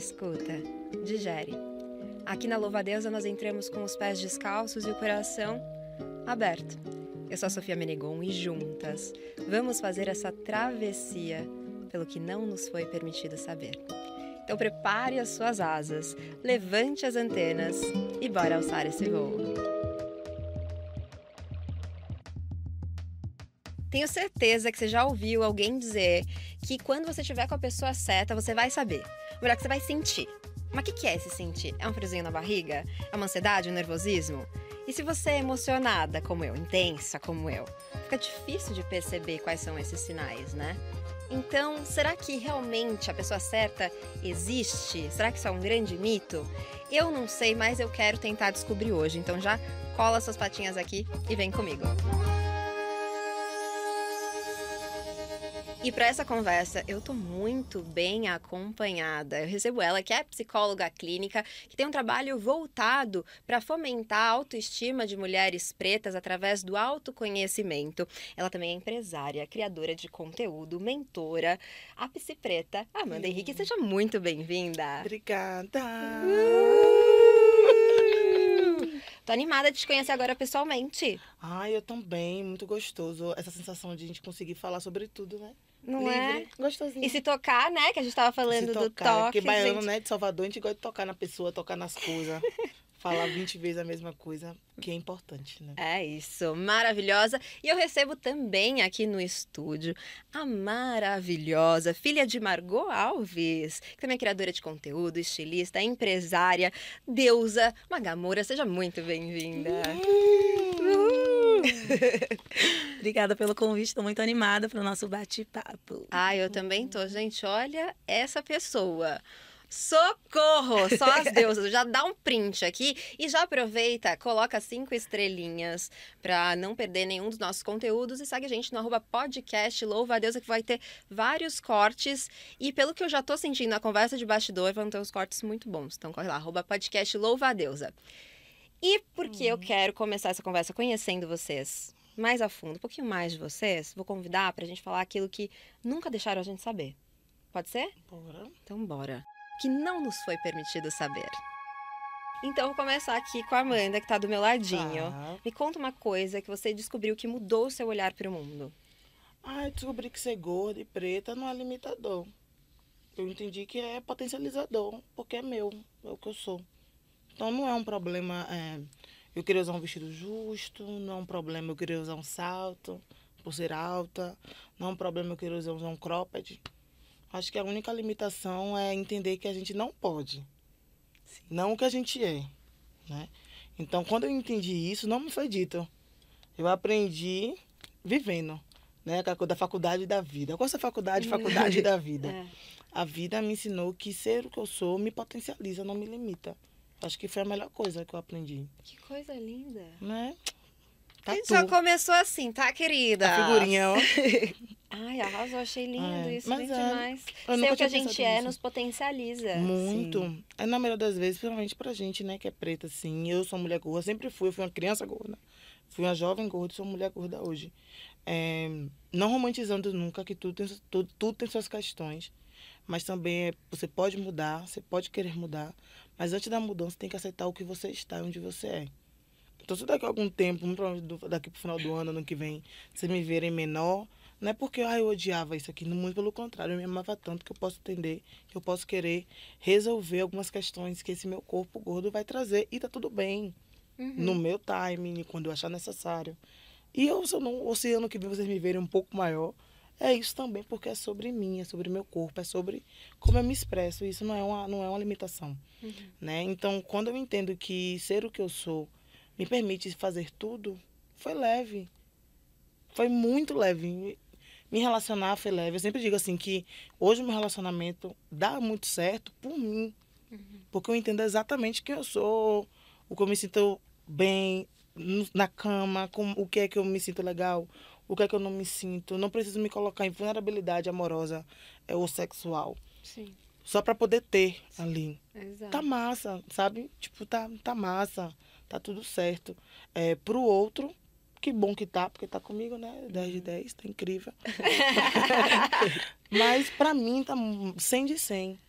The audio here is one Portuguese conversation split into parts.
Escuta, digere. Aqui na Louva Deusa nós entramos com os pés descalços e o coração aberto. Eu sou a Sofia Menegon e juntas vamos fazer essa travessia pelo que não nos foi permitido saber. Então prepare as suas asas, levante as antenas e bora alçar esse voo. Tenho certeza que você já ouviu alguém dizer que quando você estiver com a pessoa certa, você vai saber. Melhor que você vai sentir. Mas o que, que é esse sentir? É um friozinho na barriga? É uma ansiedade, um nervosismo? E se você é emocionada como eu, intensa como eu, fica difícil de perceber quais são esses sinais, né? Então, será que realmente a pessoa certa existe? Será que isso é um grande mito? Eu não sei, mas eu quero tentar descobrir hoje. Então já cola suas patinhas aqui e vem comigo. E para essa conversa, eu tô muito bem acompanhada. Eu recebo ela, que é psicóloga clínica, que tem um trabalho voltado para fomentar a autoestima de mulheres pretas através do autoconhecimento. Ela também é empresária, criadora de conteúdo, mentora, a psi preta. Amanda hum. Henrique, seja muito bem-vinda. Obrigada. Uh! Tô animada de te conhecer agora pessoalmente. Ai, eu também. Muito gostoso. Essa sensação de a gente conseguir falar sobre tudo, né? Não é? Livre, é? Gostosinho. E se tocar, né? Que a gente tava falando se do tocar, toque. Porque baiano, gente... né, de Salvador, a gente gosta de tocar na pessoa, tocar nas coisas. falar 20 vezes a mesma coisa, que é importante, né? É isso, maravilhosa. E eu recebo também aqui no estúdio a maravilhosa filha de Margot Alves, que também é criadora de conteúdo, estilista, empresária, deusa, Magamora. Seja muito bem-vinda. Uhul. Obrigada pelo convite, estou muito animada para o nosso bate-papo. Ah, eu também tô, gente. Olha essa pessoa. Socorro! Só as deusas. Já dá um print aqui e já aproveita, coloca cinco estrelinhas para não perder nenhum dos nossos conteúdos e segue a gente no arroba podcast Louva a Deusa que vai ter vários cortes e pelo que eu já tô sentindo na conversa de bastidor, vão ter uns cortes muito bons. Então corre lá, arroba podcast Louva a Deusa. E porque hum. eu quero começar essa conversa conhecendo vocês mais a fundo, um pouquinho mais de vocês, vou convidar para a gente falar aquilo que nunca deixaram a gente saber. Pode ser? Bora. Então bora que não nos foi permitido saber. Então, vou começar aqui com a Amanda, que está do meu ladinho. Ah. Me conta uma coisa que você descobriu que mudou o seu olhar para o mundo. Ah, eu descobri que ser gorda e preta não é limitador. Eu entendi que é potencializador, porque é meu, é o que eu sou. Então, não é um problema é, eu querer usar um vestido justo, não é um problema eu querer usar um salto por ser alta, não é um problema eu querer usar um cropped. Acho que a única limitação é entender que a gente não pode. Sim. Não o que a gente é. Né? Então, quando eu entendi isso, não me foi dito. Eu aprendi vivendo. Né? Da faculdade da vida. Qual essa faculdade? Faculdade da vida. É. A vida me ensinou que ser o que eu sou me potencializa, não me limita. Acho que foi a melhor coisa que eu aprendi. Que coisa linda. Né? Tá a gente já começou assim, tá, querida? A figurinha, ó. Ai, arrasou, achei lindo é, isso, mas é, demais. Ser o que a gente é nos potencializa. Muito. Sim. É na maioria das vezes, principalmente pra gente, né, que é preta, assim. Eu sou mulher gorda, sempre fui, eu fui uma criança gorda. Fui uma jovem gorda, sou mulher gorda hoje. É, não romantizando nunca que tudo tem, tudo, tudo tem suas questões. Mas também é, você pode mudar, você pode querer mudar. Mas antes da mudança, tem que aceitar o que você está, onde você é. Então, se daqui a algum tempo, daqui pro final do ano, ano que vem, vocês me verem menor, não é porque ah, eu odiava isso aqui, muito pelo contrário, eu me amava tanto que eu posso entender, que eu posso querer resolver algumas questões que esse meu corpo gordo vai trazer e tá tudo bem. Uhum. No meu timing, quando eu achar necessário. E eu, se, eu não, ou se ano que vem vocês me verem um pouco maior, é isso também, porque é sobre mim, é sobre meu corpo, é sobre como eu me expresso. Isso não é uma, não é uma limitação. Uhum. Né? Então, quando eu entendo que ser o que eu sou me permite fazer tudo, foi leve. Foi muito leve. Me relacionar foi leve. Eu sempre digo assim que hoje o meu relacionamento dá muito certo por mim. Uhum. Porque eu entendo exatamente quem eu sou, o que eu me sinto bem na cama, com, o que é que eu me sinto legal, o que é que eu não me sinto. Não preciso me colocar em vulnerabilidade amorosa é, ou sexual. Sim. Só para poder ter ali. Exato. Tá massa, sabe? Tipo, tá, tá massa tá tudo certo. É, pro outro, que bom que tá, porque tá comigo, né? 10 de 10, tá incrível. Mas pra mim tá 100 de 100.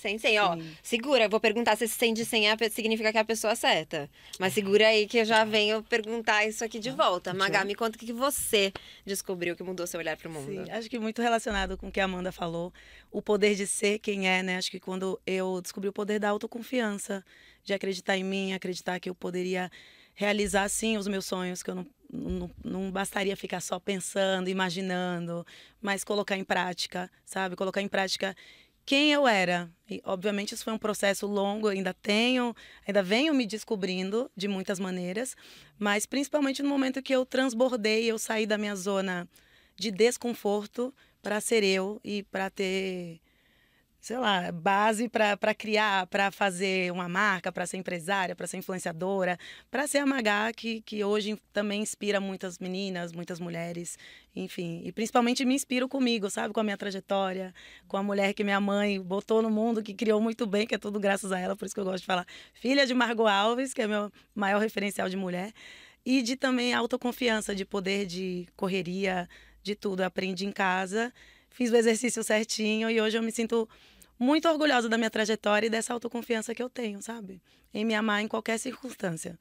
Sem sem, ó. Segura, vou perguntar se esse sem de sem é, significa que é a pessoa certa. Mas segura aí que eu já venho perguntar isso aqui de volta. Magá, me conta o que você descobriu que mudou seu olhar pro mundo. Sim, acho que muito relacionado com o que a Amanda falou, o poder de ser quem é, né? Acho que quando eu descobri o poder da autoconfiança, de acreditar em mim, acreditar que eu poderia realizar sim os meus sonhos, que eu não, não, não bastaria ficar só pensando, imaginando, mas colocar em prática, sabe? Colocar em prática quem eu era. E, obviamente, isso foi um processo longo, ainda tenho, ainda venho me descobrindo de muitas maneiras, mas principalmente no momento que eu transbordei, eu saí da minha zona de desconforto para ser eu e para ter, sei lá, base para criar, para fazer uma marca, para ser empresária, para ser influenciadora, para ser a Magá, que, que hoje também inspira muitas meninas, muitas mulheres, enfim. E principalmente me inspiro comigo, sabe? Com a minha trajetória, com a mulher que minha mãe botou no mundo, que criou muito bem, que é tudo graças a ela, por isso que eu gosto de falar. Filha de Margot Alves, que é meu maior referencial de mulher. E de também autoconfiança, de poder, de correria, de tudo. Eu aprendi em casa, fiz o exercício certinho e hoje eu me sinto muito orgulhosa da minha trajetória e dessa autoconfiança que eu tenho, sabe? Em me amar em qualquer circunstância.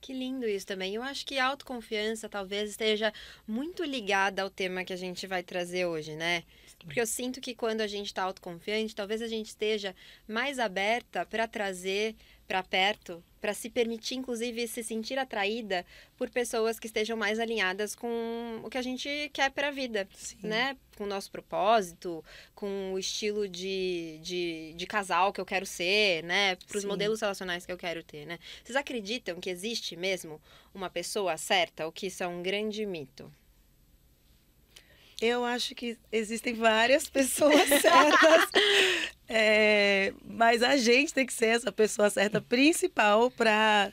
Que lindo isso também. Eu acho que a autoconfiança talvez esteja muito ligada ao tema que a gente vai trazer hoje, né? Porque eu sinto que quando a gente está autoconfiante, talvez a gente esteja mais aberta para trazer para perto, para se permitir, inclusive, se sentir atraída por pessoas que estejam mais alinhadas com o que a gente quer para a vida, Sim. né? Com o nosso propósito, com o estilo de, de, de casal que eu quero ser, né? Para os modelos relacionais que eu quero ter, né? Vocês acreditam que existe mesmo uma pessoa certa ou que isso é um grande mito? Eu acho que existem várias pessoas certas, é, mas a gente tem que ser essa pessoa certa principal para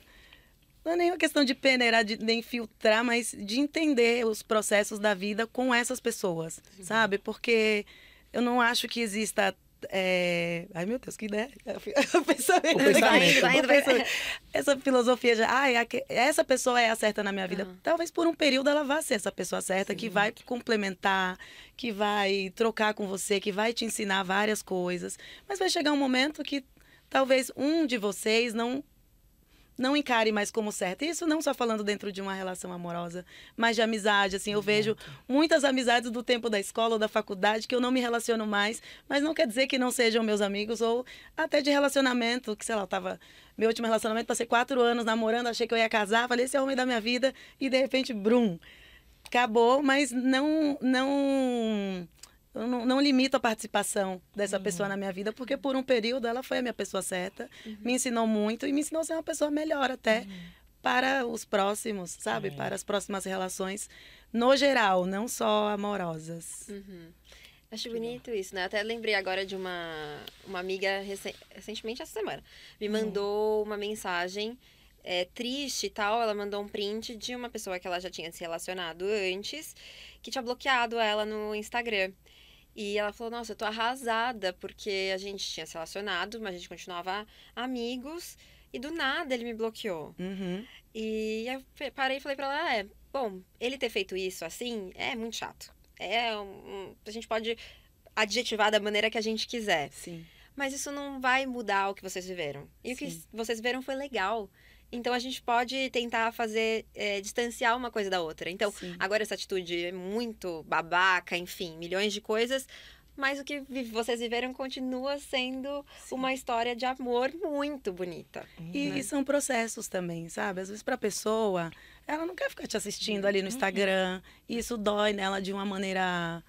não é nem uma questão de peneirar, de nem filtrar, mas de entender os processos da vida com essas pessoas, sabe? Porque eu não acho que exista é... Ai, meu Deus, que ideia. O pensamento. O pensamento. Vai indo, vai indo, vai- O pensamento. Essa filosofia de, ai, essa pessoa é a certa na minha vida. Aham. Talvez por um período ela vá ser essa pessoa certa, que vai complementar, que vai trocar com você, que vai te ensinar várias coisas. Mas vai chegar um momento que talvez um de vocês não não encare mais como certo. Isso não só falando dentro de uma relação amorosa, mas de amizade. Assim, eu vejo muitas amizades do tempo da escola ou da faculdade que eu não me relaciono mais, mas não quer dizer que não sejam meus amigos ou até de relacionamento, que sei lá, eu tava meu último relacionamento passei quatro anos namorando, achei que eu ia casar, falei esse é o homem da minha vida e de repente, brum, acabou, mas não não eu não, não limito a participação dessa pessoa na minha vida, porque por um período ela foi a minha pessoa certa, me ensinou muito e me ensinou a ser uma pessoa melhor até para os próximos, sabe? É. Para as próximas relações, no geral, não só amorosas. Uhum. Acho bonito isso, né? Até lembrei agora de uma, uma amiga recen- recentemente essa semana. Me mandou uma mensagem é, triste e tal. Ela mandou um print de uma pessoa que ela já tinha se relacionado antes, que tinha bloqueado ela no Instagram. E ela falou: Nossa, eu tô arrasada, porque a gente tinha se relacionado, mas a gente continuava amigos. E do nada ele me bloqueou. Uhum. E eu parei e falei pra ela, é, bom, ele ter feito isso assim é muito chato. É um, a gente pode adjetivar da maneira que a gente quiser. Sim. Mas isso não vai mudar o que vocês viveram. E o que Sim. vocês viveram foi legal. Então a gente pode tentar fazer, é, distanciar uma coisa da outra. Então, Sim. agora essa atitude é muito babaca, enfim, milhões de coisas. Mas o que vocês viveram continua sendo Sim. uma história de amor muito bonita. E, né? e são processos também, sabe? Às vezes para a pessoa, ela não quer ficar te assistindo ali no Instagram. E isso dói nela de uma maneira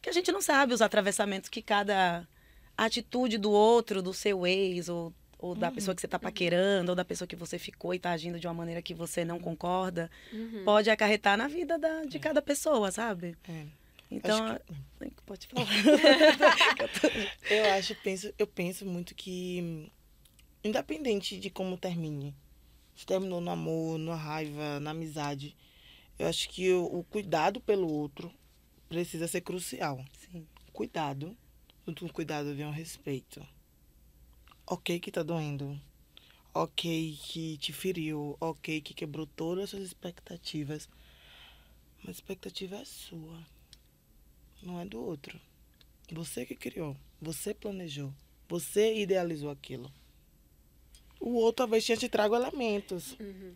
que a gente não sabe os atravessamentos que cada atitude do outro, do seu ex, ou, ou da pessoa que você está paquerando, ou da pessoa que você ficou e está agindo de uma maneira que você não concorda, Uhum. pode acarretar na vida da, de cada pessoa, sabe? É. Então, Acho pode falar. Eu acho, penso, eu penso muito que, independente de como termine, se terminou no amor, na raiva, na amizade, eu acho que o, o cuidado pelo outro precisa ser crucial. Sim. Cuidado, junto com cuidado vem o respeito. Ok que tá doendo, ok que te feriu, ok que quebrou todas as suas expectativas, mas a expectativa é sua, não é do outro. Você que criou, você planejou, Você idealizou aquilo. O outro talvez tinha te trago elementos. Uhum.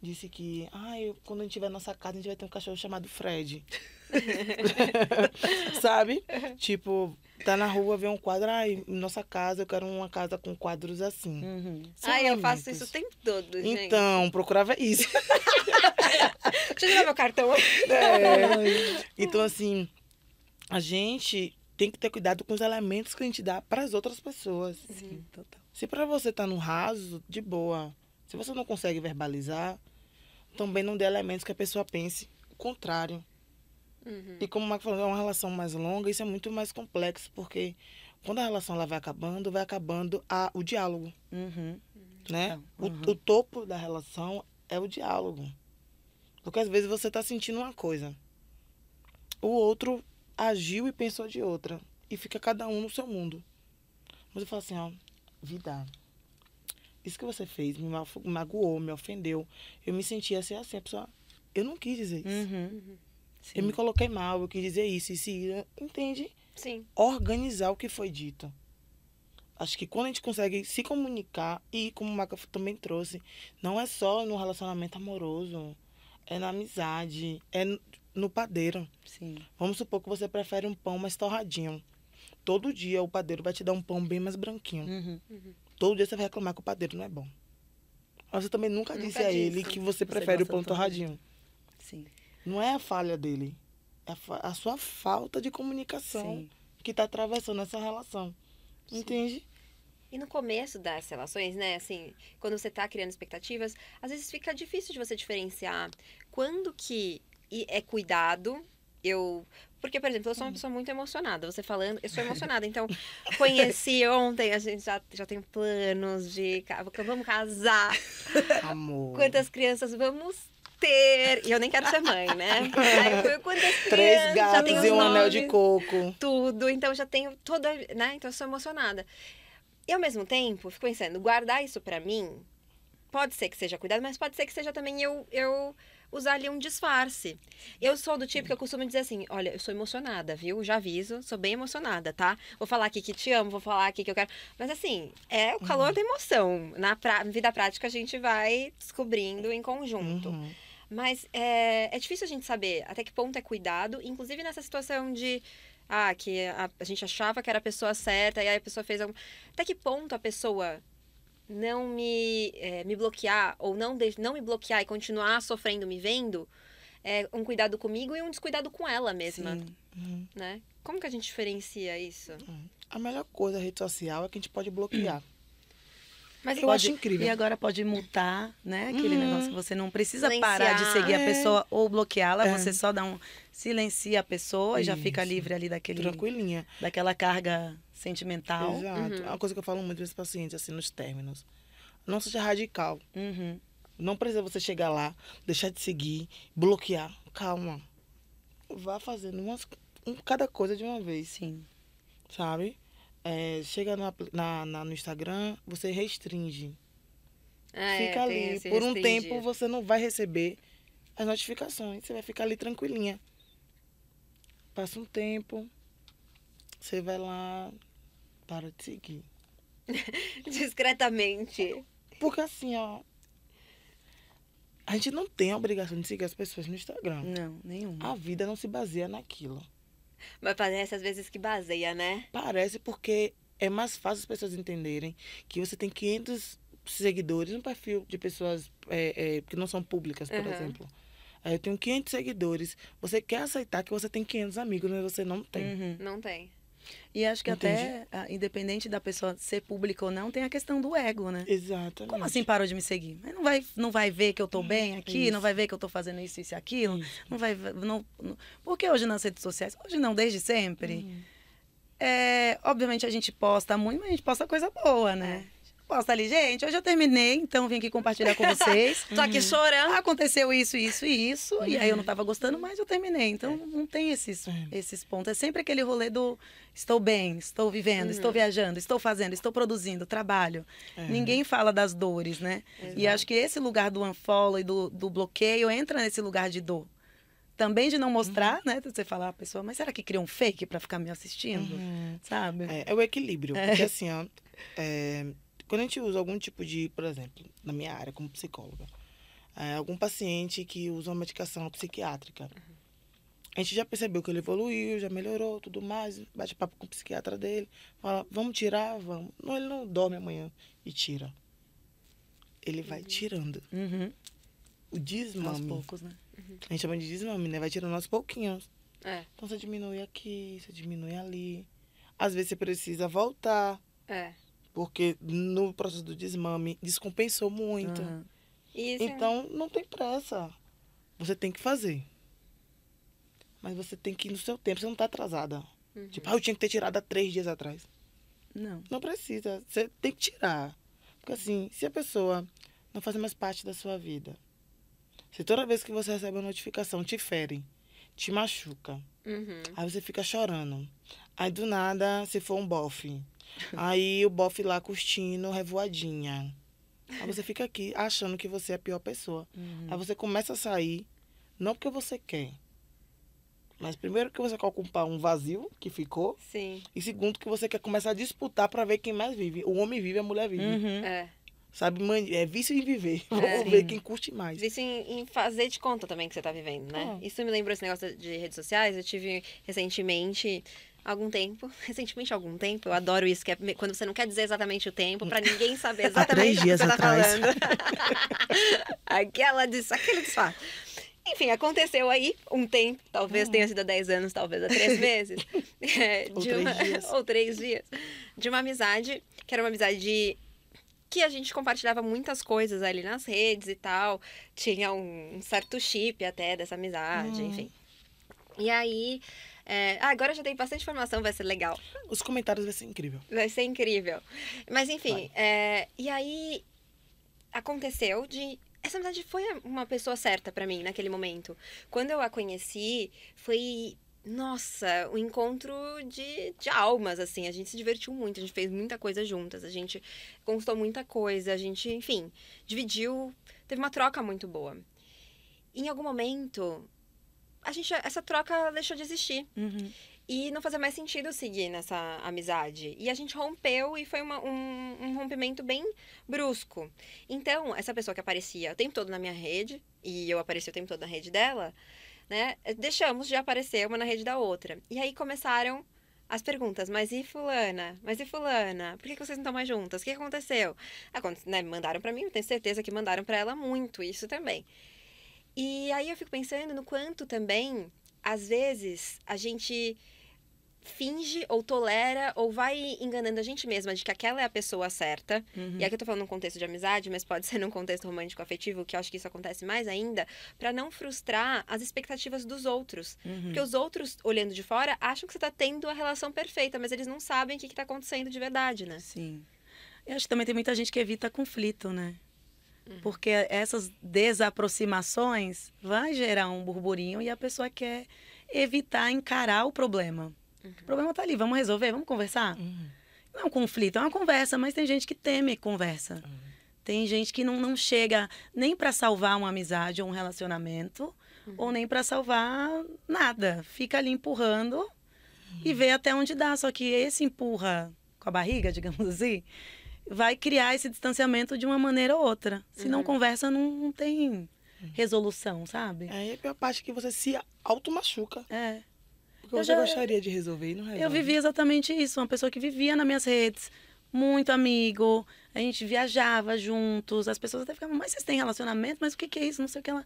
Disse que, ah, eu, quando a gente tiver nossa casa, a gente vai ter um cachorro chamado Fred. Sabe? Tipo, tá na rua, vê um quadro, ai, em nossa casa, eu quero uma casa com quadros assim. Uhum. Ai, eu faço isso o tempo todo, gente. Então, procurava isso. Deixa eu tirar meu cartão. É. Então, assim, a gente tem que ter cuidado com os elementos que a gente dá para as outras pessoas. Sim, total. Se para você tá no raso, de boa. Se você não consegue verbalizar, também não dê elementos que a pessoa pense o contrário. Uhum. E como o Marco falou, é uma relação mais longa, isso é muito mais complexo, porque quando a relação ela vai acabando, vai acabando a, o diálogo, Uhum. né? O, Uhum. o topo da relação é o diálogo. Porque às vezes você tá sentindo uma coisa. O outro agiu e pensou de outra. E fica cada um no seu mundo. Mas eu falo assim, ó, vida, isso que você fez me magoou, me ofendeu. Eu me sentia assim, assim, a pessoa, eu não quis dizer isso. Uhum. Sim. Eu me coloquei mal, eu quis dizer isso, isso, e isso. Entende? Sim. Organizar o que foi dito. Acho que quando a gente consegue se comunicar, e como o Maca também trouxe, não é só no relacionamento amoroso, é na amizade, é no- padeiro. Sim. Vamos supor que você prefere um pão mais torradinho. Todo dia o padeiro vai te dar um pão bem mais branquinho. Uhum. Todo dia você vai reclamar que o padeiro não é bom. Mas você também nunca, Nunca disse a ele que você Você prefere o pão torradinho. Sim. Não é a falha dele. É a, a sua falta de comunicação Sim. que está atravessando essa relação. Entende? E no começo das relações, né, assim, quando você tá criando expectativas, às vezes fica difícil de você diferenciar quando que é cuidado, eu... Porque, por exemplo, eu sou uma pessoa muito emocionada. Você falando, eu sou emocionada. Então, conheci ontem, a gente já, já tem planos de... Vamos casar. Amor. Quantas crianças vamos ter? E eu nem quero ser mãe, né? Aí foi quantas Três gatos os e um anel de coco. tudo, então já tenho toda, né? Então eu sou emocionada. E ao mesmo tempo, fico pensando, guardar isso pra mim, pode ser que seja cuidado, mas pode ser que seja também eu, eu usar ali um disfarce. Eu sou do tipo que eu costumo dizer assim, olha, eu sou emocionada, viu? Já aviso, sou bem emocionada, tá? Vou falar aqui que te amo, vou falar aqui que eu quero. Mas assim, é o calor da emoção. Na pra... vida prática a gente vai descobrindo em conjunto. Uhum. Mas é, é difícil a gente saber até que ponto é cuidado, inclusive nessa situação de. Ah, que a, a gente achava que era a pessoa certa e aí a pessoa fez algum. Até que ponto a pessoa não me, é, me bloquear ou não, de, não me bloquear e continuar sofrendo, me vendo, é um cuidado comigo e um descuidado com ela mesma, Sim. Uhum. né? Como que a gente diferencia isso? A melhor coisa da rede social é que a gente pode bloquear. Mas Eu Pode- acho incrível. E agora pode multar, né? Aquele Uhum. negócio que você não precisa Silenciar. parar de seguir a É. pessoa ou bloqueá-la, É. você só dá um silencia a pessoa e já fica Isso. livre ali daquele Tranquilinha. daquela carga sentimental. Exato. Uhum. É uma coisa que eu falo muito para os pacientes, assim, nos términos. Não seja radical. Uhum. Não precisa você chegar lá, deixar de seguir, bloquear. Calma. Vá fazendo umas, um, cada coisa de uma vez, Sim. sabe? É, chega no, na, na- no Instagram, você restringe. Ah, é, Fica tem ali. Por um tempo você não vai receber as notificações. Você vai ficar ali tranquilinha. Passa um tempo, você vai lá, para de seguir. Discretamente. Porque assim, ó. A gente não tem a obrigação de seguir as pessoas no Instagram. Não, nenhuma. A vida não se baseia naquilo. Mas parece às vezes que baseia, né? Parece porque é mais fácil as pessoas entenderem que você tem 500 seguidores no perfil de pessoas é, é, que não são públicas, por Aham. exemplo. Aí eu tenho 500 seguidores. Você quer aceitar que você tem 500 amigos, mas você não tem. Uhum. Não tem. E acho que Entendi. até, ah, independente da pessoa ser pública ou não, tem a questão do ego, né? Exatamente. Como assim parou de me seguir? Mas não vai, não vai ver que eu tô bem aqui, não isso. vai ver que eu tô fazendo isso, isso e aquilo. Isso. Não vai ver- não, não- Porque hoje nas redes sociais, hoje não, desde sempre. É, obviamente a gente posta muito, mas a gente posta coisa boa, né? Posta ali, gente, hoje eu terminei, então vim aqui compartilhar com vocês. Tô aqui chorando. Aconteceu isso, isso e isso, e aí eu não tava gostando, mas eu terminei. Então não tem esses, É. esses pontos. É sempre aquele rolê do estou bem, estou vivendo, estou viajando, estou fazendo, estou produzindo, trabalho. É. Ninguém fala das dores, né? E Exato. acho que esse lugar do unfollow e do, do bloqueio entra nesse lugar de dor também de não mostrar, né? Você falar a pessoa, mas será que criou um fake pra ficar me assistindo? Uhum. Sabe? É, é o equilíbrio. Porque assim, ó, é, quando a gente usa algum tipo de, por exemplo, na minha área como psicóloga, é, algum paciente que usa uma medicação psiquiátrica, a gente já percebeu que ele evoluiu, já melhorou, tudo mais, bate papo com o psiquiatra dele, fala, vamos tirar, vamos. Não, ele não dorme amanhã e tira. Ele vai tirando. Uhum. O Aos desmame, poucos, né? a gente chama de desmame, né? Vai tirando aos pouquinhos. É, Então você diminui aqui, você diminui ali. Às vezes você precisa voltar, é. Porque no processo do desmame descompensou muito. Isso. Então não tem pressa. Você tem que fazer. Mas você tem que ir no seu tempo, você não tá atrasada. Uhum. Tipo, ah, eu tinha que ter tirado há três dias atrás. Não. Não precisa. Você tem que tirar. Porque assim, se a pessoa não faz mais parte da sua vida, se toda vez que você recebe uma notificação te fere, te machuca, Uhum. Aí você fica chorando. Aí do nada você for um bofe. Aí o bofe lá curtindo, revoadinha. Aí você fica aqui achando que você é a pior pessoa. Uhum. Aí você começa a sair, não porque você quer. Mas primeiro que você quer ocupar um vazio que ficou. Sim. E segundo que você quer começar a disputar pra ver quem mais vive. O homem vive, a mulher vive. Uhum. É. Sabe, man- é vício em viver. É. Vamos Sim. ver quem curte mais. Isso em, em fazer de conta também que você tá vivendo, né? Ah. Isso me lembrou esse negócio de redes sociais. Eu tive recentemente, algum tempo, recentemente algum tempo, eu adoro isso, que é quando você não quer dizer exatamente o tempo, pra ninguém saber exatamente o que você tá atrás. falando. Aquela disso, aquele desfato. Enfim, aconteceu aí um tempo, talvez Hum. tenha sido há 10 anos, talvez há 3 meses. é, Ou de três uma- dias. ou três dias. De uma amizade, que era uma amizade que a gente compartilhava muitas coisas ali nas redes e tal. Tinha um, um certo chip até dessa amizade, Hum. enfim. E aí. É, ah, agora já tem bastante informação, vai ser legal. Os comentários vai ser incrível. Vai ser incrível. Mas enfim, é, e aí aconteceu de. Essa amizade foi uma pessoa certa pra mim naquele momento. Quando eu a conheci, foi. Nossa, o encontro de, de almas, assim. A gente se divertiu muito, a gente fez muita coisa juntas, a gente conquistou muita coisa, a gente, enfim, dividiu. Teve uma troca muito boa. Em algum momento, a gente, essa troca deixou de existir. Uhum. E não fazia mais sentido seguir nessa amizade. E a gente rompeu e foi uma- um, um rompimento bem brusco. Então, essa pessoa que aparecia o tempo todo na minha rede, e eu apareci o tempo todo na rede dela, né? Deixamos de aparecer uma na rede da outra. E aí começaram as perguntas, mas e fulana? Mas e fulana? Por que, que vocês não estão mais juntas? O que aconteceu? Aconte- né, mandaram pra mim, eu tenho certeza que mandaram pra ela muito isso também. E aí eu fico pensando no quanto também, às vezes, a gente finge ou tolera ou vai enganando a gente mesma de que aquela é a pessoa certa. Uhum. E aqui eu tô falando num contexto de amizade, mas pode ser num contexto romântico afetivo, que eu acho que isso acontece mais ainda, pra não frustrar as expectativas dos outros. Uhum. Porque os outros, olhando de fora, acham que você tá tendo a relação perfeita, mas eles não sabem o que, que tá acontecendo de verdade, né? Sim. Eu acho que também tem muita gente que evita conflito, né? Uhum. Porque essas desaproximações vai gerar um burburinho e a pessoa quer evitar encarar o problema. Uhum. O problema tá ali, vamos resolver, vamos conversar? Não é um conflito, é uma conversa, mas tem gente que teme conversa. Tem gente que não, não chega nem para salvar uma amizade ou um relacionamento, ou nem para salvar nada. Fica ali empurrando e vê até onde dá. Só que esse empurra com a barriga, digamos assim, vai criar esse distanciamento de uma maneira ou outra. Se não Uhum. conversa, não, não tem resolução, sabe? Aí a pior parte é que você se auto-machuca. É. Porque Eu você já- gostaria de resolver e não resolve. Eu vivi exatamente isso. Uma pessoa que vivia nas minhas redes, muito amigo, a gente viajava juntos, as pessoas até ficavam, mas vocês têm relacionamento? Mas o que, que é isso? Não sei o que ela.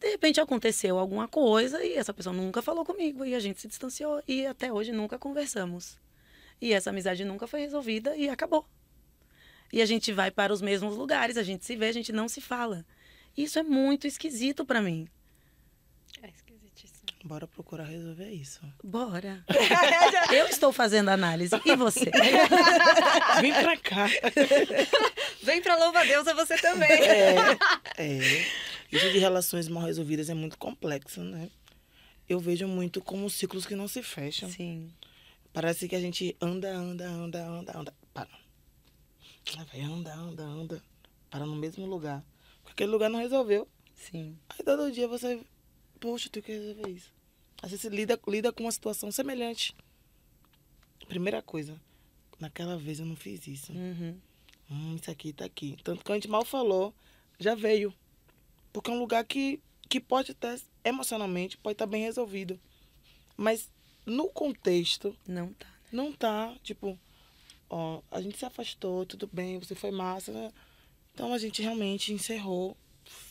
De repente aconteceu alguma coisa e essa pessoa nunca falou comigo e a gente se distanciou e até hoje nunca conversamos. E essa amizade nunca foi resolvida e acabou. E a gente vai para os mesmos lugares, a gente se vê, a gente não se fala. Isso é muito esquisito pra mim. É esquisitíssimo. Bora procurar resolver isso. Bora. Eu estou fazendo análise. E você? Vem pra cá. Vem pra louva a Deus a você também. É, é. Isso de relações mal resolvidas é muito complexo, né? Eu vejo muito como ciclos que não se fecham. Sim. Parece que a gente anda, anda, anda, anda, anda. Para. Aí vai, anda, anda, anda. Para no mesmo lugar. Porque aquele lugar não resolveu. Sim. Aí todo dia você poxa, tu quer resolver isso. Vezes você lida, lida com uma situação semelhante. Primeira coisa, naquela vez eu não fiz isso. Uhum. Hum, isso aqui tá aqui. Tanto que a gente mal falou, já veio. Porque é um lugar que, que pode até, emocionalmente, pode estar bem resolvido. Mas no contexto, Não tá. não tá, tipo, ó, a gente se afastou, tudo bem, você foi massa, né? Então a gente realmente encerrou.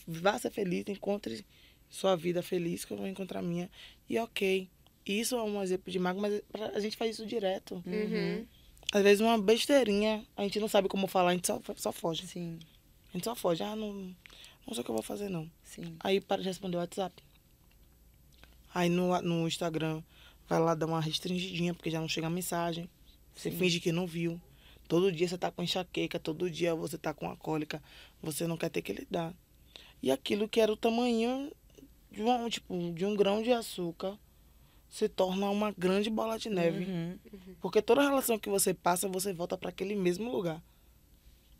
Vá ser feliz, encontre sua vida feliz, que eu vou encontrar a minha. E ok. Isso é um exemplo de mago, mas a gente faz isso direto. Uhum. Às vezes uma besteirinha, a gente não sabe como falar, a gente só, só foge. Sim, A gente só foge. Ah, não, não sei o que eu vou fazer, não. sim. Aí para de responder o WhatsApp. Aí no, no Instagram, vai lá dar uma restringidinha, porque já não chega a mensagem. Você Sim. finge que não viu. Todo dia você tá com enxaqueca, todo dia você tá com a cólica. Você não quer ter que lidar. E aquilo que era o tamanho de um, tipo, de um grão de açúcar se torna uma grande bola de neve. Uhum. Porque toda relação que você passa, você volta para aquele mesmo lugar.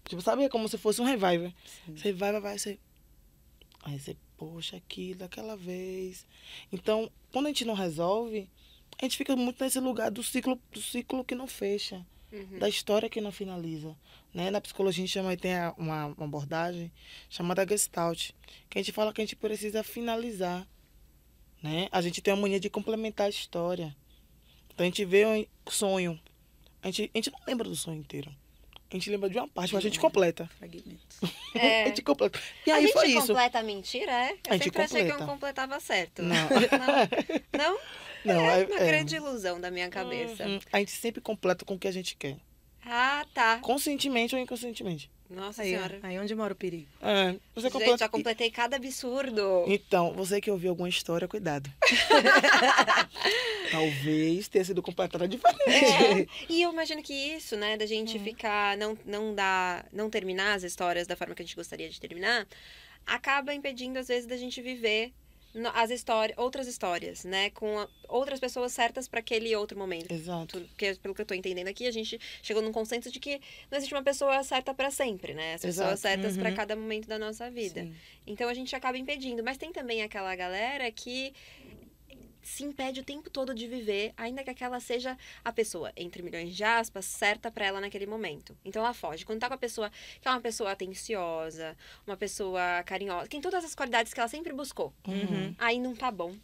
Tipo, sabe? É como se fosse um reviver. Sim. Você vai, vai, vai, você. Aí você, poxa, aquilo, daquela vez. Então, quando a gente não resolve, a gente fica muito nesse lugar do ciclo, do ciclo que não fecha, Uhum. da história que não finaliza. Né? Na psicologia a gente chama, tem a- uma, uma abordagem chamada Gestalt, que a gente fala que a gente precisa finalizar. Né? A gente tem a mania de complementar a história. Então a gente vê um sonho. A gente, a gente não lembra do sonho inteiro. A gente lembra de uma parte, mas a gente completa. Fragmentos. A É. gente completa. E a aí gente foi isso. completa a mentira, é? Eu A gente sempre achei que eu completa. completava certo. Não. Não? Não? Não, é é, uma é. grande ilusão da minha cabeça. Uhum. A gente sempre completa com o que a gente quer. Ah, tá. Conscientemente ou inconscientemente. Nossa Aí, senhora. aí onde mora o perigo? É, você Gente, completa. já completei cada absurdo. Então, você que ouviu alguma história, cuidado. Talvez tenha sido completada diferente. É, e eu imagino que isso, né, da Uhum. gente ficar, não, não dar, não terminar as histórias da forma que a gente gostaria de terminar, acaba impedindo, às vezes, da gente viver as histórias, outras histórias, né, com a- outras pessoas certas para aquele outro momento. Exato. Porque, pelo que eu tô entendendo aqui, a gente chegou num consenso de que não existe uma pessoa certa para sempre, né? As pessoas Exato. certas para Uhum. cada momento da nossa vida. Sim. Então a gente acaba impedindo. Mas tem também aquela galera que se impede o tempo todo de viver, ainda que aquela seja a pessoa, entre milhões de aspas, certa pra ela naquele momento. Então ela foge. Quando tá com a pessoa que é uma pessoa atenciosa, uma pessoa carinhosa, que tem todas as qualidades que ela sempre buscou, Uhum. aí não tá bom.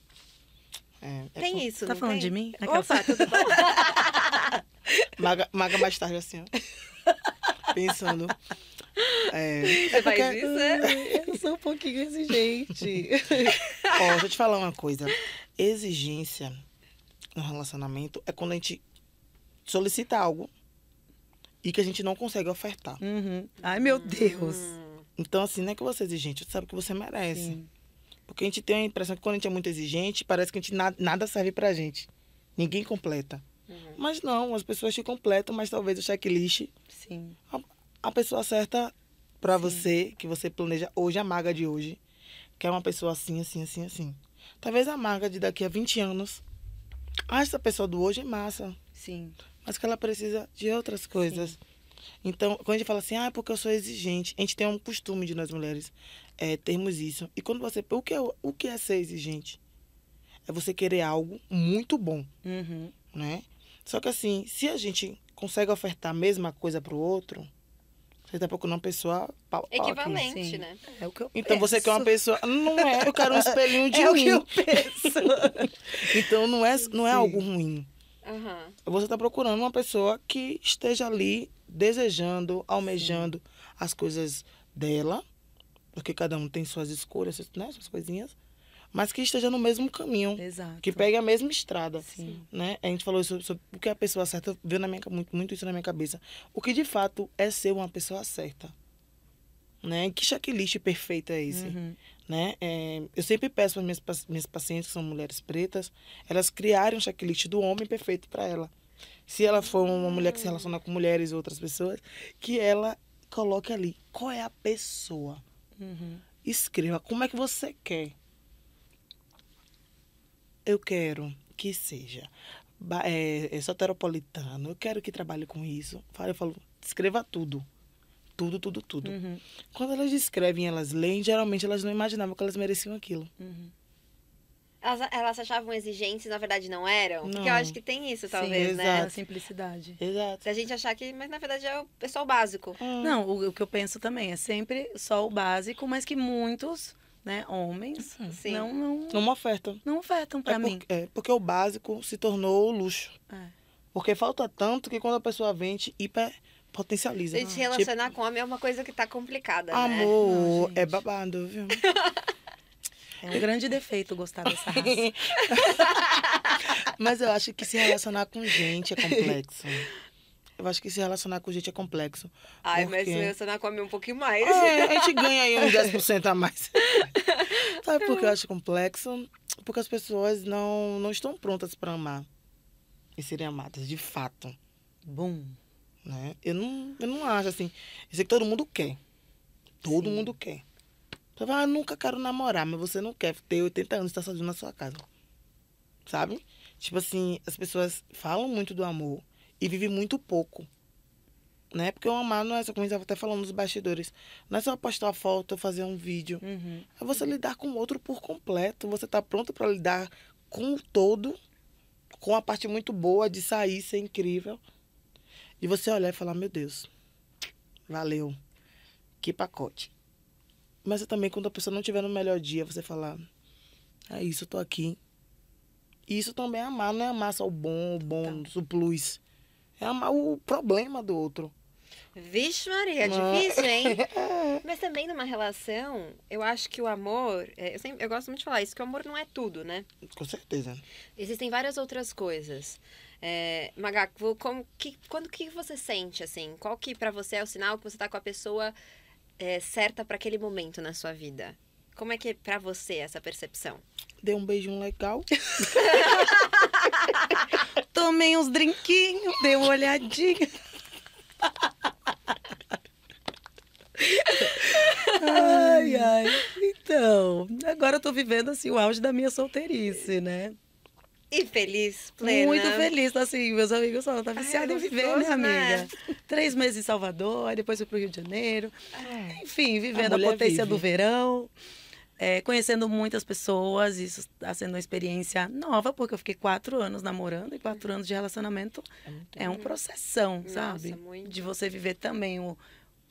É, é Tem com- isso, Tá não falando tem? de mim? Opa, tudo bom? Maga, maga mais tarde assim, ó. Pensando. É, Você é faz porque- isso, é? Eu sou um pouquinho exigente. Ó, deixa eu te falar uma coisa. Exigência no relacionamento é quando a gente solicita algo e que a gente não consegue ofertar. Uhum. Ai, meu Deus. Hum, Então, assim, não é que você é exigente, você sabe que você merece. Sim. Porque a gente tem a impressão que quando a gente é muito exigente, parece que a gente na- nada serve pra gente. Ninguém completa. uhum. Mas não, as pessoas te completam, mas talvez o checklist, Sim. a pessoa certa pra Sim. você, que você planeja hoje, a maga de hoje, que é uma pessoa assim, assim, assim, assim. Talvez a maga de daqui a 20 anos, ache essa pessoa do hoje é massa, Sim. mas que ela precisa de outras coisas. Então, quando a gente fala assim, ah, é porque eu sou exigente, a gente tem um costume de nós mulheres é, termos isso. E quando você. O que, é, o que é ser exigente? É você querer algo muito bom, Uhum. né? Só que assim, se a gente consegue ofertar a mesma coisa pro outro, você tá procurando uma pessoa pau. Equivalente, Sim. né? É o que eu Então você quer uma penso. pessoa. Não é, eu quero um espelhinho de É o mim. que eu penso. Então não é, não é Sim. algo ruim. Aham. Você está procurando uma pessoa que esteja ali desejando, almejando as coisas dela, porque cada um tem suas escolhas, né, suas coisinhas, mas que esteja no mesmo caminho, Exato. que pegue a mesma estrada. Sim. Né? A gente falou sobre, sobre o que é a pessoa certa, veio na minha, muito, muito isso na minha cabeça. O que de fato é ser uma pessoa certa. Né? Que checklist perfeito é esse? Uhum. né? É, eu sempre peço para minhas, minhas pacientes, que são mulheres pretas, elas criarem um checklist do homem perfeito para ela. Se ela for uma mulher que se relaciona com mulheres e outras pessoas, que ela coloque ali qual é a pessoa. Uhum. Escreva como é que você quer. Eu quero que seja é, é, soteropolitano, eu quero que trabalhe com isso. Eu falo, escreva tudo. Tudo, tudo, tudo. Uhum. Quando elas escrevem, elas leem, geralmente elas não imaginavam que elas mereciam aquilo. Uhum. Elas, elas se achavam exigentes e na verdade não eram? Porque eu Não. acho que tem isso, talvez, Sim, né? exato. a simplicidade. Exato. Da gente achar que, mas na verdade é o pessoal básico. Hum. Não, o, o que eu penso também é sempre só o básico, mas que muitos, né, homens, Sim. não, não, Uma oferta. não ofertam pra é, mim. porque, é, porque o básico se tornou o luxo. É. Porque falta tanto que quando a pessoa vende, hiper potencializa. A gente se relacionar com homem é uma coisa que tá complicada, né? Amor, Não, é babado, viu? É um grande defeito gostar dessa raça. Mas eu acho que se relacionar com gente é complexo. Eu acho que se relacionar com gente é complexo. Ai, Por mas se relacionar com homem um pouquinho mais. É, a gente ganha aí uns 10% a mais. Sabe por que eu acho complexo? Porque as pessoas não, não estão prontas para amar e serem amadas, de fato. Bum. Né? Eu, não, eu não acho assim. Eu sei que todo mundo quer. Todo Sim. mundo quer. Você fala, ah, nunca quero namorar, mas você não quer ter 80 anos e estar sozinho na sua casa. Sabe? Tipo assim, as pessoas falam muito do amor e vivem muito pouco. Né? Porque o amar não é só, como gente estava até falando nos bastidores, não é só postar foto fazer um vídeo. Uhum. É você lidar com o outro por completo. Você tá pronto para lidar com o todo, com a parte muito boa de sair, ser incrível. E você olhar e falar, meu Deus, valeu. Que pacote. Mas também quando a pessoa não estiver no melhor dia, você falar, é isso, eu tô aqui. E isso também é amar, não é amar só o bom, o bônus, o plus. É amar o problema do outro. Vixe, Maria, Não. difícil, hein? Mas também numa relação, eu acho que o amor. é, eu, sempre, eu gosto muito de falar isso, que o amor não é tudo, né? Com certeza. Existem várias outras coisas. É, Magaco, como, que, quando que você sente, assim? Qual que pra você é o sinal que você tá com a pessoa é, certa pra aquele momento na sua vida? Como é que é pra você essa percepção? Dê um beijinho legal. Tomei uns drinquinhos, dei uma olhadinha. ai, ai. Então, agora eu tô vivendo assim o auge da minha solteirice, né? E feliz, plena. Muito feliz, assim, meus amigos falam, tá viciada é em viver, gostoso, né, né? amiga? Três meses em Salvador, depois fui pro Rio de Janeiro. Enfim, vivendo a, mulher potência vive. do verão, é, conhecendo muitas pessoas, isso está sendo uma experiência nova, porque eu fiquei quatro anos namorando e quatro anos de relacionamento é um processão, Nossa, sabe? muito. De você viver também o,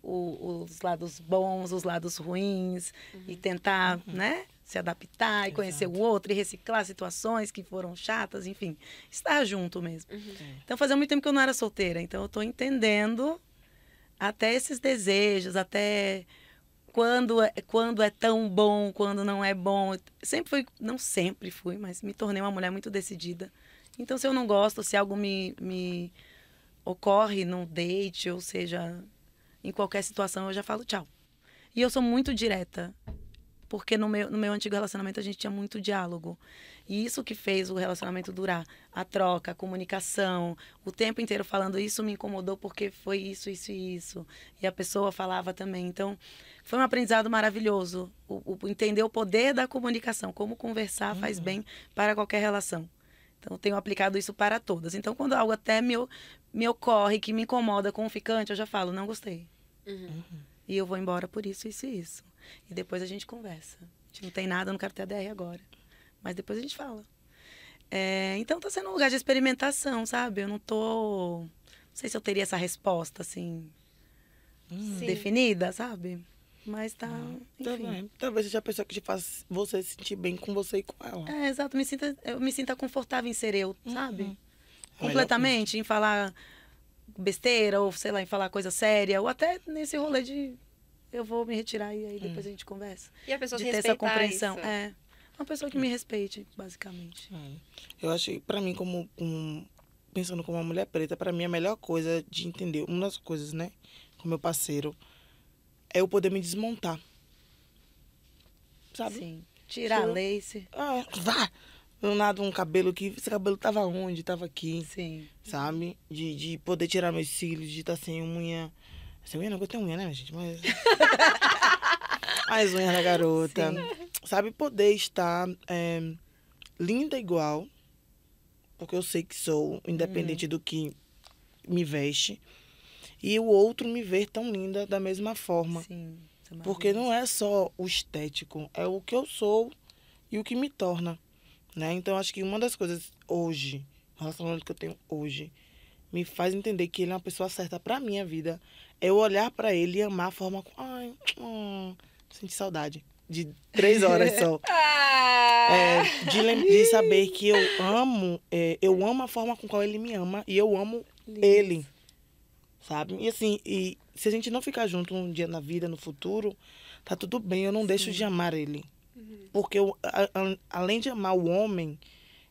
o- os lados bons, os lados ruins, e tentar, né? Se adaptar e conhecer o outro e reciclar situações que foram chatas, enfim, estar junto mesmo. Uhum. Então, fazia muito tempo que eu não era solteira, então eu tô entendendo até esses desejos, até quando é, quando é tão bom, quando não é bom. Sempre fui, não sempre fui, mas me tornei uma mulher muito decidida. Então, se eu não gosto, se algo me, me ocorre num date, ou seja, em qualquer situação, eu já falo tchau. E eu sou muito direta, porque no meu, no meu antigo relacionamento a gente tinha muito diálogo. E isso que fez o relacionamento durar. A troca, a comunicação, o tempo inteiro falando isso me incomodou porque foi isso, isso e isso. E a pessoa falava também. Então, foi um aprendizado maravilhoso. O, o- entender o poder da comunicação, como conversar faz bem para qualquer relação. Então, eu tenho aplicado isso para todas. Então, quando algo até me, me ocorre que me incomoda com o ficante, eu já falo, não gostei. Uhum. E eu vou embora por isso, isso e isso. E depois a gente conversa. A gente não tem nada, eu não quero ter ADR agora. Mas depois a gente fala. É, então tá sendo um lugar de experimentação, sabe? Eu não tô. Não sei se eu teria essa resposta, assim, Sim. definida, sabe? Mas tá. Tá Enfim. bem. Talvez seja a pessoa que te faz você se sentir bem com você e com ela. É, exato. Me sinta, eu me sinta confortável em ser eu, sabe? É a melhor Completamente, em falar besteira, ou sei lá, em falar coisa séria, ou até nesse rolê de eu vou me retirar e aí depois a gente conversa. E a pessoa de se ter essa compreensão. isso. É. Uma pessoa que me respeite, basicamente. É. Eu acho que, pra mim, como, como- pensando como uma mulher preta, pra mim a melhor coisa de entender, uma das coisas, né, com meu parceiro, é eu poder me desmontar. Sabe? Sim. Tirar Sim. lace. Ah, vá! Eu nado um cabelo que esse cabelo tava onde? Tava aqui, Sim. sabe? De, de poder tirar meus cílios, de estar sem unha. Sem unha não, eu tenho unha, né, gente? Mas. As unhas da garota. Sabe? Poder estar é, linda igual, porque eu sei que sou, independente do que me veste. E o outro me ver tão linda da mesma forma. Sim. Porque não é só o estético, é o que eu sou e o que me torna. Né? Então, acho que uma das coisas hoje, o relacionamento que eu tenho hoje, me faz entender que ele é uma pessoa certa pra minha vida. É eu olhar pra ele e amar a forma com. Ai, hum, senti saudade. De três horas só. Ah! É, de, lem- de saber que eu amo, é, eu amo a forma com qual ele me ama e eu amo ele. Sabe? E assim, e se a gente não ficar junto um dia na vida, no futuro, tá tudo bem, eu não deixo de amar ele. Porque eu, a- a- além de amar o homem,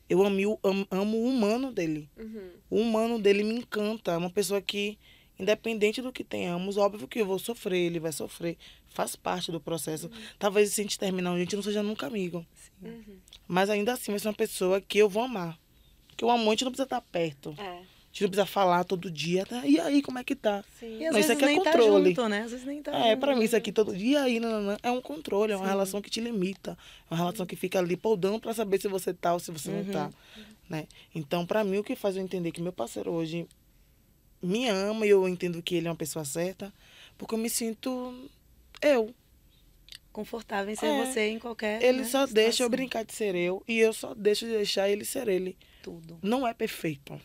eu amo, am- amo o humano dele. Uhum. O humano dele me encanta. É uma pessoa que, independente do que tenhamos, óbvio que eu vou sofrer, ele vai sofrer. Faz parte do processo. Talvez se a gente terminar, a gente não seja nunca amigo. Uhum. Mas ainda assim vai ser uma pessoa que eu vou amar. Que o amor a gente não precisa estar perto. É, A gente não precisa falar todo dia. Tá? E aí, como é que tá? sim. E às Não, isso aqui é tá controle. junto, né? Às vezes nem tá É, junto. pra mim isso aqui todo dia. E aí, não, não, não, é um controle, é uma Sim. relação que te limita. É uma relação que fica ali podando pra saber se você tá ou se você Uhum. não tá. Né? Então, pra mim, o que faz eu entender que meu parceiro hoje me ama e eu entendo que ele é uma pessoa certa, porque eu me sinto eu. Confortável em ser É. você em qualquer. Ele né, só deixa eu situação. brincar de ser eu e eu só deixo de deixar ele ser ele. Tudo. Não é perfeito.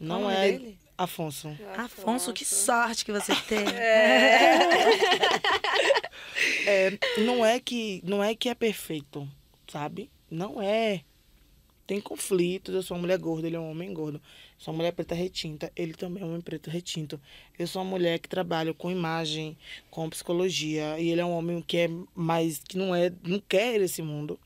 Não nome é dele? Afonso. Afonso, que sorte que você tem. É, não é que não é que é perfeito, sabe? Não é. Tem conflitos. Eu sou uma mulher gorda, ele é um homem gordo. Sou uma mulher preta retinta, ele também é um homem preto retinto. Eu sou uma mulher que trabalha com imagem, com psicologia, e ele é um homem que é mais que não é, não quer esse mundo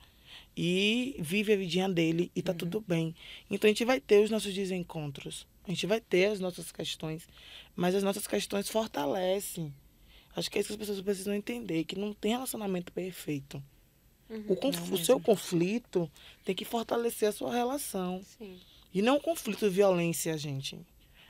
e vive a vidinha dele e tá tudo bem. Então a gente vai ter os nossos desencontros. A gente vai ter as nossas questões, mas as nossas questões fortalecem. Acho que é isso que as pessoas precisam entender, que não tem relacionamento perfeito. O, conf- o seu conflito tem que fortalecer a sua relação. Sim. E não é um conflito de violência, gente.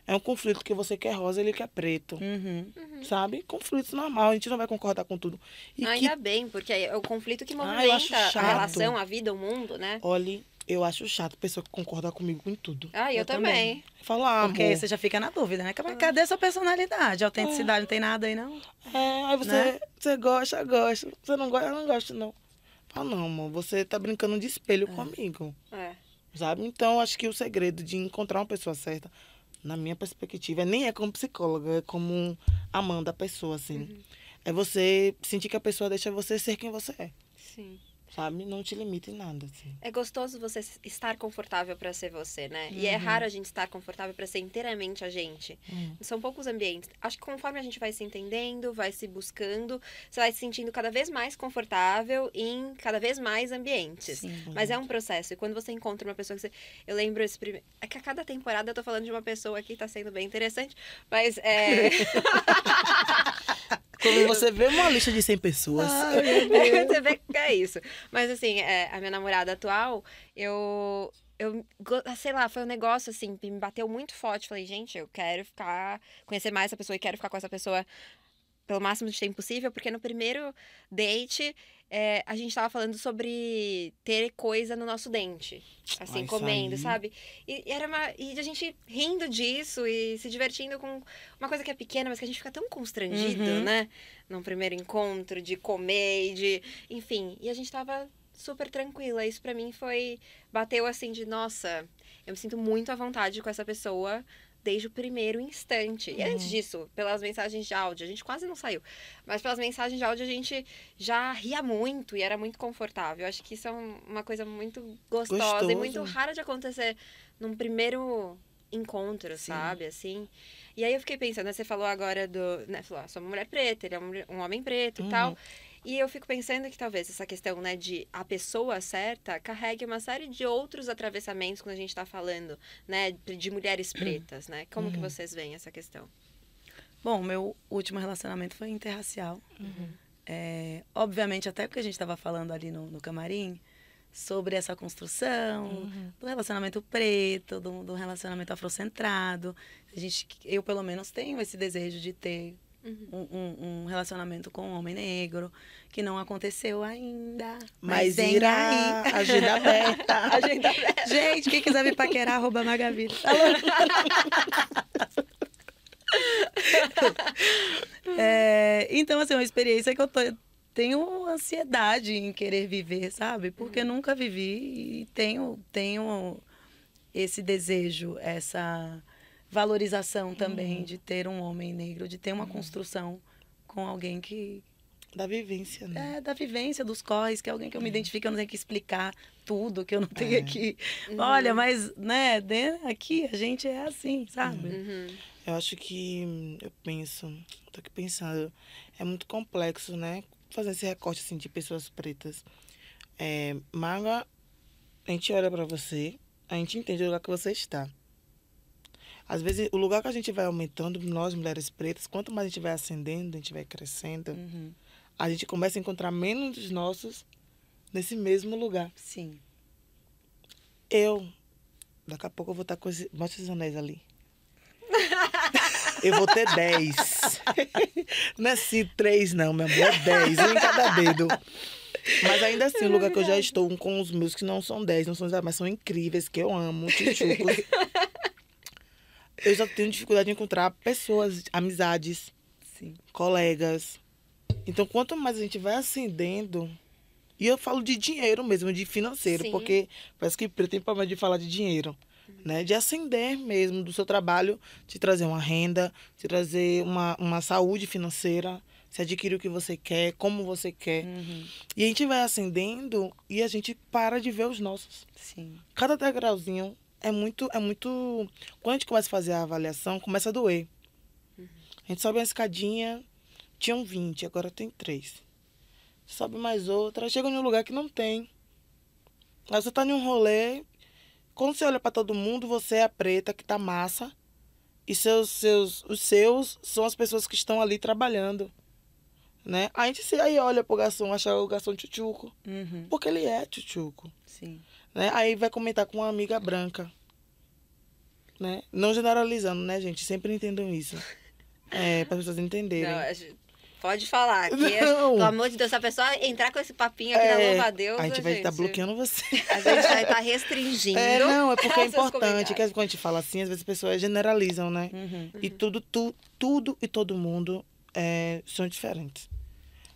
É um conflito que você quer rosa e ele quer preto. Uhum. Sabe? Conflito normal, a gente não vai concordar com tudo. E Ainda que, bem, porque é o conflito que Ah, movimenta a chato. relação, a vida, o mundo, né? olhe, eu acho chato pessoa que concorda comigo em tudo. Ah, eu, Eu também. Fala, ah, Porque amor. você já fica na dúvida, né? Cadê sua personalidade? Autenticidade, não tem nada aí, não? É, aí você, Né? você gosta, gosta. Você não gosta, eu não gosto, não. Fala, não, amor, você tá brincando de espelho comigo. É. Sabe? Então, acho que o segredo de encontrar uma pessoa certa, na minha perspectiva, nem é como psicóloga, é como amando a pessoa, assim. É você sentir que a pessoa deixa você ser quem você é, Sim. Sabe? Não te limita em nada, assim. É gostoso você estar confortável pra ser você, né? E é raro a gente estar confortável pra ser inteiramente a gente. Hum. São poucos ambientes. Acho que conforme a gente vai se entendendo, vai se buscando, você vai se sentindo cada vez mais confortável em cada vez mais ambientes. Sim. Mas é um processo. E quando você encontra uma pessoa que você. Eu lembro esse primeiro. É que a cada temporada eu tô falando de uma pessoa aqui, tá sendo bem interessante. Mas é. Quando você vê uma lista de 100 pessoas, você vê que é isso. Mas assim, é, a minha namorada atual, eu. Eu, sei lá, foi um negócio assim, que me bateu muito forte. Falei, gente, eu quero ficar, conhecer mais essa pessoa e quero ficar com essa pessoa pelo máximo de tempo possível, porque no primeiro date é, a gente tava falando sobre ter coisa no nosso dente. Assim, isso comendo, aí. sabe? E, e era uma. E a gente rindo disso e se divertindo com uma coisa que é pequena, mas que a gente fica tão constrangido, Uhum. né? Num primeiro encontro, de comer, e de. Enfim. E a gente tava super tranquila. Isso pra mim foi. Bateu assim de, nossa, eu me sinto muito à vontade com essa pessoa desde o primeiro instante. E antes disso, pelas mensagens de áudio, a gente quase não saiu. Mas pelas mensagens de áudio a gente já ria muito e era muito confortável. Eu acho que isso é um- uma coisa muito gostosa e Gostoso. muito rara de acontecer num primeiro encontro, Sim. sabe? Assim. E aí eu fiquei pensando, você falou agora do. Né, falou, ah, sou uma mulher preta, ele é um, um homem preto Uhum. e tal. E eu fico pensando que talvez essa questão, né, de a pessoa certa carregue uma série de outros atravessamentos quando a gente tá falando, né, de mulheres pretas, né? Como que Uhum. vocês veem essa questão? Bom, meu último relacionamento foi interracial. É, obviamente, até porque a gente estava falando ali no, no camarim sobre essa construção Uhum. do relacionamento preto, do, do relacionamento afrocentrado. A gente, eu, pelo menos, tenho esse desejo de ter Uhum. um, um- um relacionamento com um homem negro, que não aconteceu ainda. mas vem irá, aí. agenda aberta. Agenda aberta. Gente, quem quiser me paquerar, arroba Magavida. É, então, assim, uma experiência que eu tô tenho ansiedade em querer viver, sabe? Porque Uhum. nunca vivi e tenho, tenho esse desejo, essa valorização também Uhum. de ter um homem negro, de ter uma construção com alguém que Da vivência, né? é da vivência dos corres, que é alguém que eu me identifico, eu não tenho que explicar tudo, que eu não tenho É. que. Uhum. Olha, mas, né, de- aqui a gente é assim, sabe? Uhum. Eu acho que eu penso, tô aqui pensando, é muito complexo, né? Fazer esse recorte assim de pessoas pretas. É, Maga, a gente olha pra você, a gente entende o lugar que você está. Às vezes, o lugar que a gente vai aumentando, nós mulheres pretas, quanto mais a gente vai ascendendo, a gente vai crescendo, Uhum. a gente começa a encontrar menos dos nossos nesse mesmo lugar. Sim. Eu, daqui a pouco eu vou estar com esse. Mostra esses anéis ali. Eu vou ter 10. Não é assim, 3 não, meu amor. É 10, um em cada dedo. Mas ainda assim, o lugar que eu já estou um com os meus que não são 10, não são 10, mas são incríveis, que eu amo, tchutchucos. Eu já tenho dificuldade de encontrar pessoas, amizades, Sim. colegas. Então, quanto mais a gente vai ascendendo, e eu falo de dinheiro mesmo, de financeiro, Sim. porque parece que preto tem problema de falar de dinheiro, né? De ascender mesmo do seu trabalho, te trazer uma renda, te trazer uma, uma saúde financeira, se adquirir o que você quer, como você quer. Uhum. E a gente vai ascendendo e a gente para de ver os nossos. Sim. Cada degrauzinho é muito, é muito. Quando a gente começa a fazer a avaliação, começa a doer. A gente sobe uma escadinha, tinham 20, agora tem 3. Sobe mais outra, chega num lugar que não tem. Aí você tá em um rolê, quando você olha para todo mundo, você é a preta que tá massa. E seus, seus, os seus são as pessoas que estão ali trabalhando. Né? A gente se- aí olha pro garçom, acha o garçom tchutchuco. Uhum. Porque ele é tchutchuco Sim. né? Aí vai comentar com uma amiga branca, né? Não generalizando, né, gente? Sempre entendam isso. É, para as pessoas entenderem. Não, pode falar. Que, Não. pelo amor de Deus, se a pessoa entrar com esse papinho aqui É, na louva a Deus, a gente vai estar gente, bloqueando você. A gente vai estar restringindo. É, não, é porque é importante, que quando a gente fala assim, às vezes as pessoas generalizam, né? Uhum. E tudo, tu, tudo e todo mundo é, são diferentes.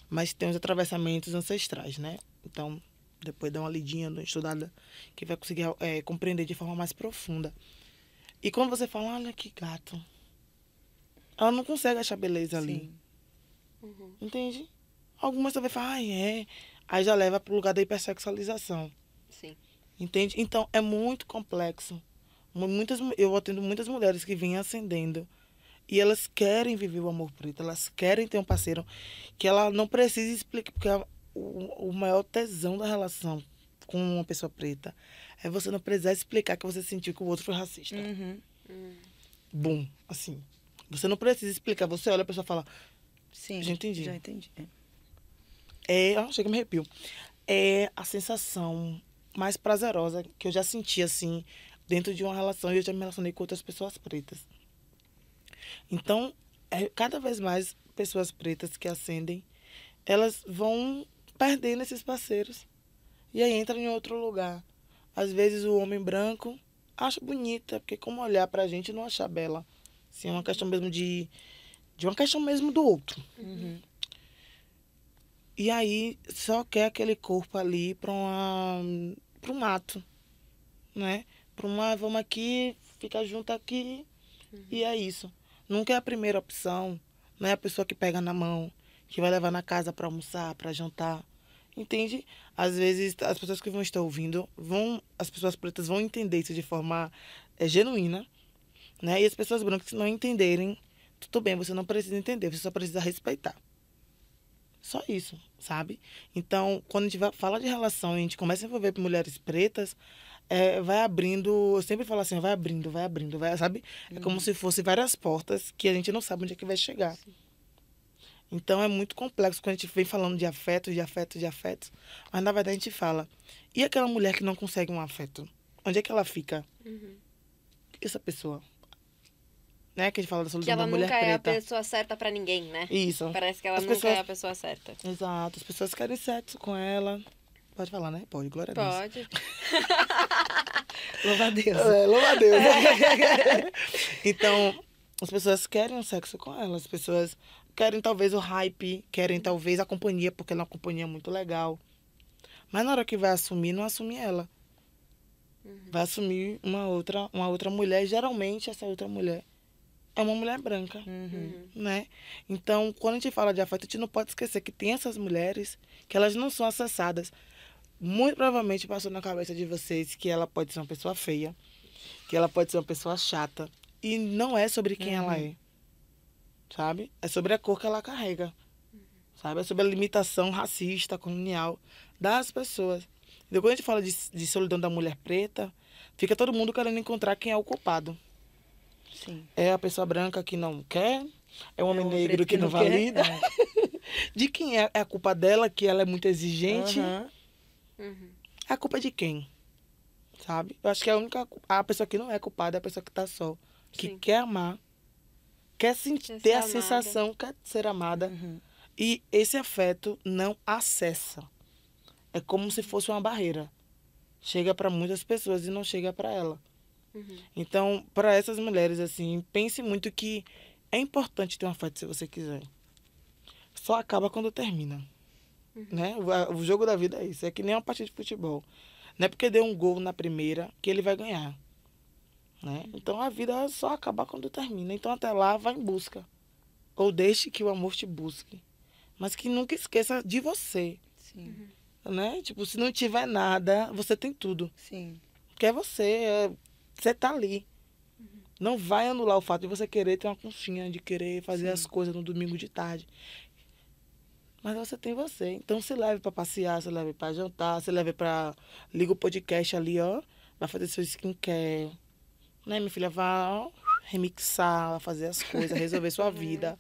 Mas tem os atravessamentos ancestrais, né? Então, depois dá uma lidinha, dá uma estudada, que vai conseguir é, compreender de forma mais profunda. E quando você fala, olha que gato, ela não consegue achar beleza ali. Uhum. Entende? Algumas vai falar, ai, é. Aí já leva para o lugar da hipersexualização. Sim. Entende? Então é muito complexo. Mu- Muitas, mu- eu atendo muitas mulheres que vêm ascendendo e elas querem viver o amor preto, elas querem ter um parceiro que ela não precisa explicar, porque o, o maior tesão da relação com uma pessoa preta é você não precisar explicar que você sentiu que o outro foi racista. Uhum. Bum, assim. Você não precisa explicar, você olha a pessoa e fala, Sim. Já entendi. Já entendi. É. É, ah, chega me arrepio. É a sensação mais prazerosa que eu já senti, assim, dentro de uma relação. E eu já me relacionei com outras pessoas pretas. Então, é, cada vez mais pessoas pretas que ascendem, elas vão perdendo esses parceiros. E aí entram em outro lugar. Às vezes o homem branco acha bonita, porque como olhar pra gente não achar bela. Assim, é uma questão mesmo de. De uma questão mesmo do outro. Uhum. E aí só quer aquele corpo ali para para um mato, né? Para uma vamos aqui, fica junto aqui e é isso. Nunca é a primeira opção, não é a pessoa que pega na mão, que vai levar na casa para almoçar, para jantar. Entende? Às vezes as pessoas que vão estar ouvindo vão, as pessoas pretas vão entender isso de forma é, genuína, né? E as pessoas brancas não entenderem, tudo bem, você não precisa entender, você só precisa respeitar. Só isso, sabe? Então, quando a gente fala de relação e a gente começa a envolver mulheres pretas, é, vai abrindo, eu sempre falo assim, vai abrindo, vai abrindo, vai, sabe? É como se fosse várias portas que a gente não sabe onde é que vai chegar. Então é muito complexo quando a gente vem falando de afetos, de afetos, de afetos. Mas na verdade a gente fala, e aquela mulher que não consegue um afeto? Onde é que ela fica? Uhum. Essa pessoa? Né? Que a gente fala da Que solidão ela da mulher nunca é a preta. pessoa certa pra ninguém, né? Isso. Parece que ela As nunca pessoas- é a pessoa certa. Exato. As pessoas querem sexo com ela. Pode falar, né? Pode, glória a Deus. Pode. Louva a Deus. É, louva a Deus. então, as pessoas querem um sexo com ela. As pessoas querem talvez o hype, querem talvez a companhia, porque ela é uma companhia muito legal. Mas na hora que vai assumir, não assume ela. Vai assumir uma outra, uma outra mulher. Geralmente, essa outra mulher é uma mulher branca, Uhum. né? Então, quando a gente fala de afeto, a gente não pode esquecer que tem essas mulheres que elas não são acessadas. Muito provavelmente passou na cabeça de vocês que ela pode ser uma pessoa feia, que ela pode ser uma pessoa chata. E não é sobre quem ela é. Sabe? É sobre a cor que ela carrega. Sabe? É sobre a limitação racista, colonial das pessoas. Então, quando a gente fala de, de solidão da mulher preta, fica todo mundo querendo encontrar quem é o culpado. Sim. É a pessoa branca que não quer, é o homem o negro que, que não não valida. De quem é? É a culpa dela, que ela é muito exigente? Aham. Uhum. É a culpa de quem? Sabe? Eu acho que a única a pessoa que não é culpada é a pessoa que tá só, que Sim. quer amar, quer sentir, Quer ter a amada. sensação quer ser amada Uhum. e esse afeto não acessa. É como se fosse uma barreira. Chega para muitas pessoas e não chega para ela. Uhum. Então, para essas mulheres assim, pense muito que é importante ter um afeto se você quiser. Só acaba quando termina. Né? O, o jogo da vida é isso. É que nem uma partida de futebol. Não é porque deu um gol na primeira que ele vai ganhar. Né? Então a vida só acaba quando termina. Então até lá vá em busca. Ou deixe que o amor te busque. Mas que nunca esqueça de você. Sim. Né? Tipo, se não tiver nada, você tem tudo. Sim. Que é você. é- Você tá ali. Não vai anular o fato de você querer ter uma conchinha, de querer fazer Sim. as coisas no domingo de tarde. Mas você tem você. Então se leve pra passear, se leve pra jantar, se leve pra. Liga o podcast ali, ó. Vai fazer seu skincare. Né, minha filha? Vai ó, remixar, vai fazer as coisas, resolver sua vida.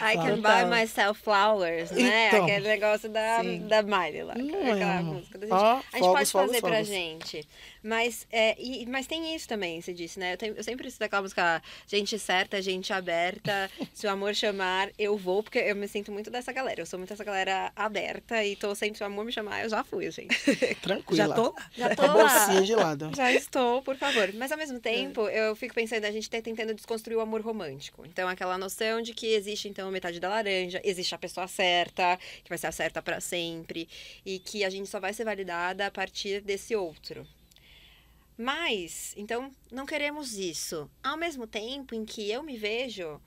I can buy myself flowers, né? Então. Aquele negócio da, Sim. da Miley lá. Aquela é, música da gente. Ó, a gente fogos, pode fogos, fazer pra fogos. gente. Mas, é, e- mas tem isso também, você disse, né? Eu, tenho- eu sempre cito aquela música Gente certa, gente aberta. se o amor chamar, eu vou, porque eu me sinto muito dessa galera. Eu sou muito essa galera aberta e tô sempre, se o amor me chamar, eu já fui, gente. Tranquila. Já tô lá. Já tô lá. de lado. Já estou, por favor. Mas ao mesmo tempo, eu fico pensando, a gente tá tentando desconstruir o amor romântico. Então, aquela noção de que existe, então, a metade da laranja, existe a pessoa certa, que vai ser a certa para sempre, e que a gente só vai ser validada a partir desse outro. Mas, então, não queremos isso. Ao mesmo tempo em que eu me vejo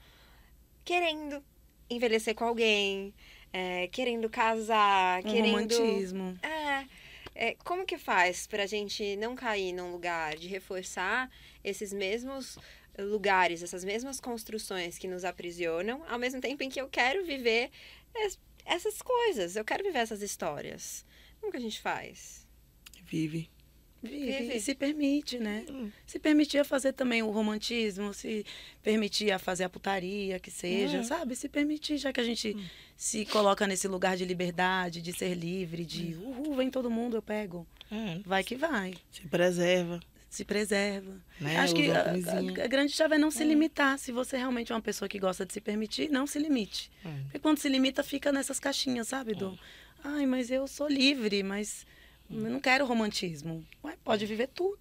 querendo envelhecer com alguém, é, querendo casar, Um querendo. romantismo. É, é, como que faz pra gente não cair num lugar de reforçar esses mesmos lugares, essas mesmas construções que nos aprisionam, ao mesmo tempo em que eu quero viver es- essas coisas, eu quero viver essas histórias. Como que a gente faz? Vive. Vive, Vive. e se permite, né? Hum. Se permitir a fazer também o romantismo, se permitir a fazer a putaria, que seja, É. sabe? Se permitir, já que a gente se coloca nesse lugar de liberdade, de ser livre, de uhul, vem todo mundo, eu pego. É, Vai que vai. se preserva. Se preserva. Né? Acho que Usa a, uma camisinha. a- a grande chave é não se limitar. Se você realmente é uma pessoa que gosta de se permitir, não se limite. É. Porque quando se limita, fica nessas caixinhas, sabe? Do, ai, mas eu sou livre, mas eu não quero romantismo. Ué, pode viver tudo.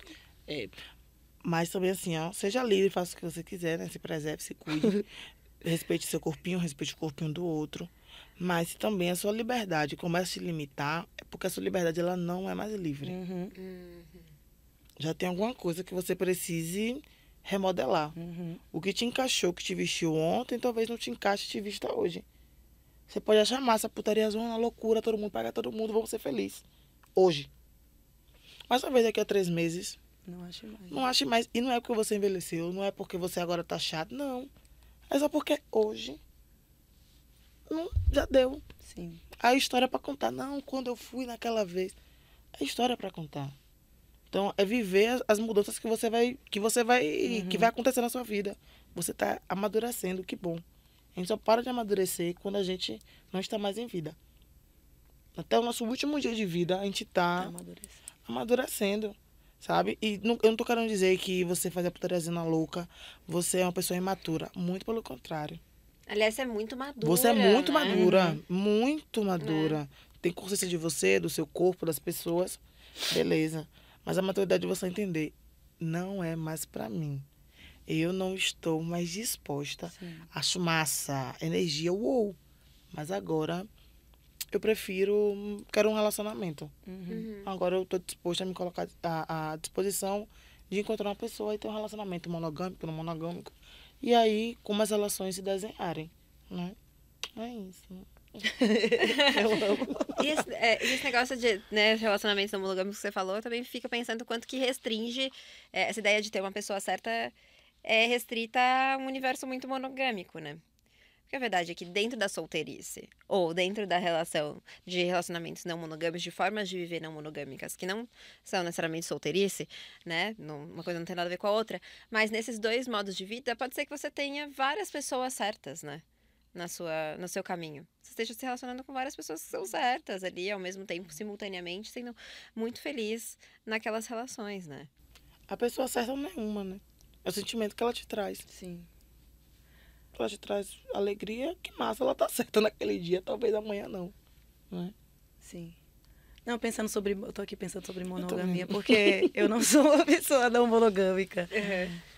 Mas também assim, ó, seja livre, faça o que você quiser, né? Se preserve, se cuide. respeite seu corpinho, respeite o corpinho do outro. Mas se também a sua liberdade começa a se limitar, é porque a sua liberdade ela não é mais livre. Uhum, Já tem alguma coisa que você precise remodelar. uhum. O que te encaixou, que te vestiu ontem, talvez não te encaixe e te vista hoje. Você pode achar massa, putaria zona, loucura, todo mundo pega todo mundo, vamos ser felizes. Hoje. Mas talvez daqui a três meses, Não acho mais. não ache mais. E não é porque você envelheceu, não é porque você agora tá chato, não. É só porque hoje não, já deu. Sim. A história pra contar. Não, quando eu fui naquela vez. É história pra contar. Então, é viver as, as mudanças que você vai que você vai que vai acontecer na sua vida. Você tá amadurecendo, que bom. A gente só para de amadurecer quando a gente não está mais em vida. Até o nosso último dia de vida, a gente Tá tá amadurecendo. amadurecendo, sabe? E não, eu não tô querendo dizer que você faz a putariazinha louca, você é uma pessoa imatura. Muito pelo contrário. Aliás, você é muito madura. Você é muito né? madura, muito madura. Tem consciência de você, do seu corpo, das pessoas. Beleza. Mas a maturidade de você entender não é mais pra mim. eu não estou mais disposta. Sim. Acho massa, energia, uou. Mas agora eu prefiro, quero um relacionamento. Uhum. Uhum. Agora eu estou disposta a me colocar à, à disposição de encontrar uma pessoa e ter um relacionamento monogâmico, não monogâmico. E aí, como as relações se desenharem, né? É isso. eu amo. E esse, é, esse negócio de né, relacionamentos não monogâmicos que você falou, eu também fico pensando quanto que restringe é, essa ideia de ter uma pessoa certa é restrita a um universo muito monogâmico, né? Porque a verdade é que dentro da solteirice, ou dentro da relação de relacionamentos não monogâmicos, de formas de viver não monogâmicas, que não são necessariamente solteirice, né? Uma coisa não tem nada a ver com a outra, mas nesses dois modos de vida, pode ser que você tenha várias pessoas certas, né? Na sua, no seu caminho. Você esteja se relacionando com várias pessoas que são certas ali, ao mesmo tempo, simultaneamente, sendo muito feliz naquelas relações, né? A pessoa certa não é uma, né? É o sentimento que ela te traz. Sim. Ela te traz alegria, que massa, ela tá certa naquele dia, talvez amanhã não. Né? Sim. Não, pensando sobre. Eu tô aqui pensando sobre monogamia, porque eu não sou uma pessoa não monogâmica.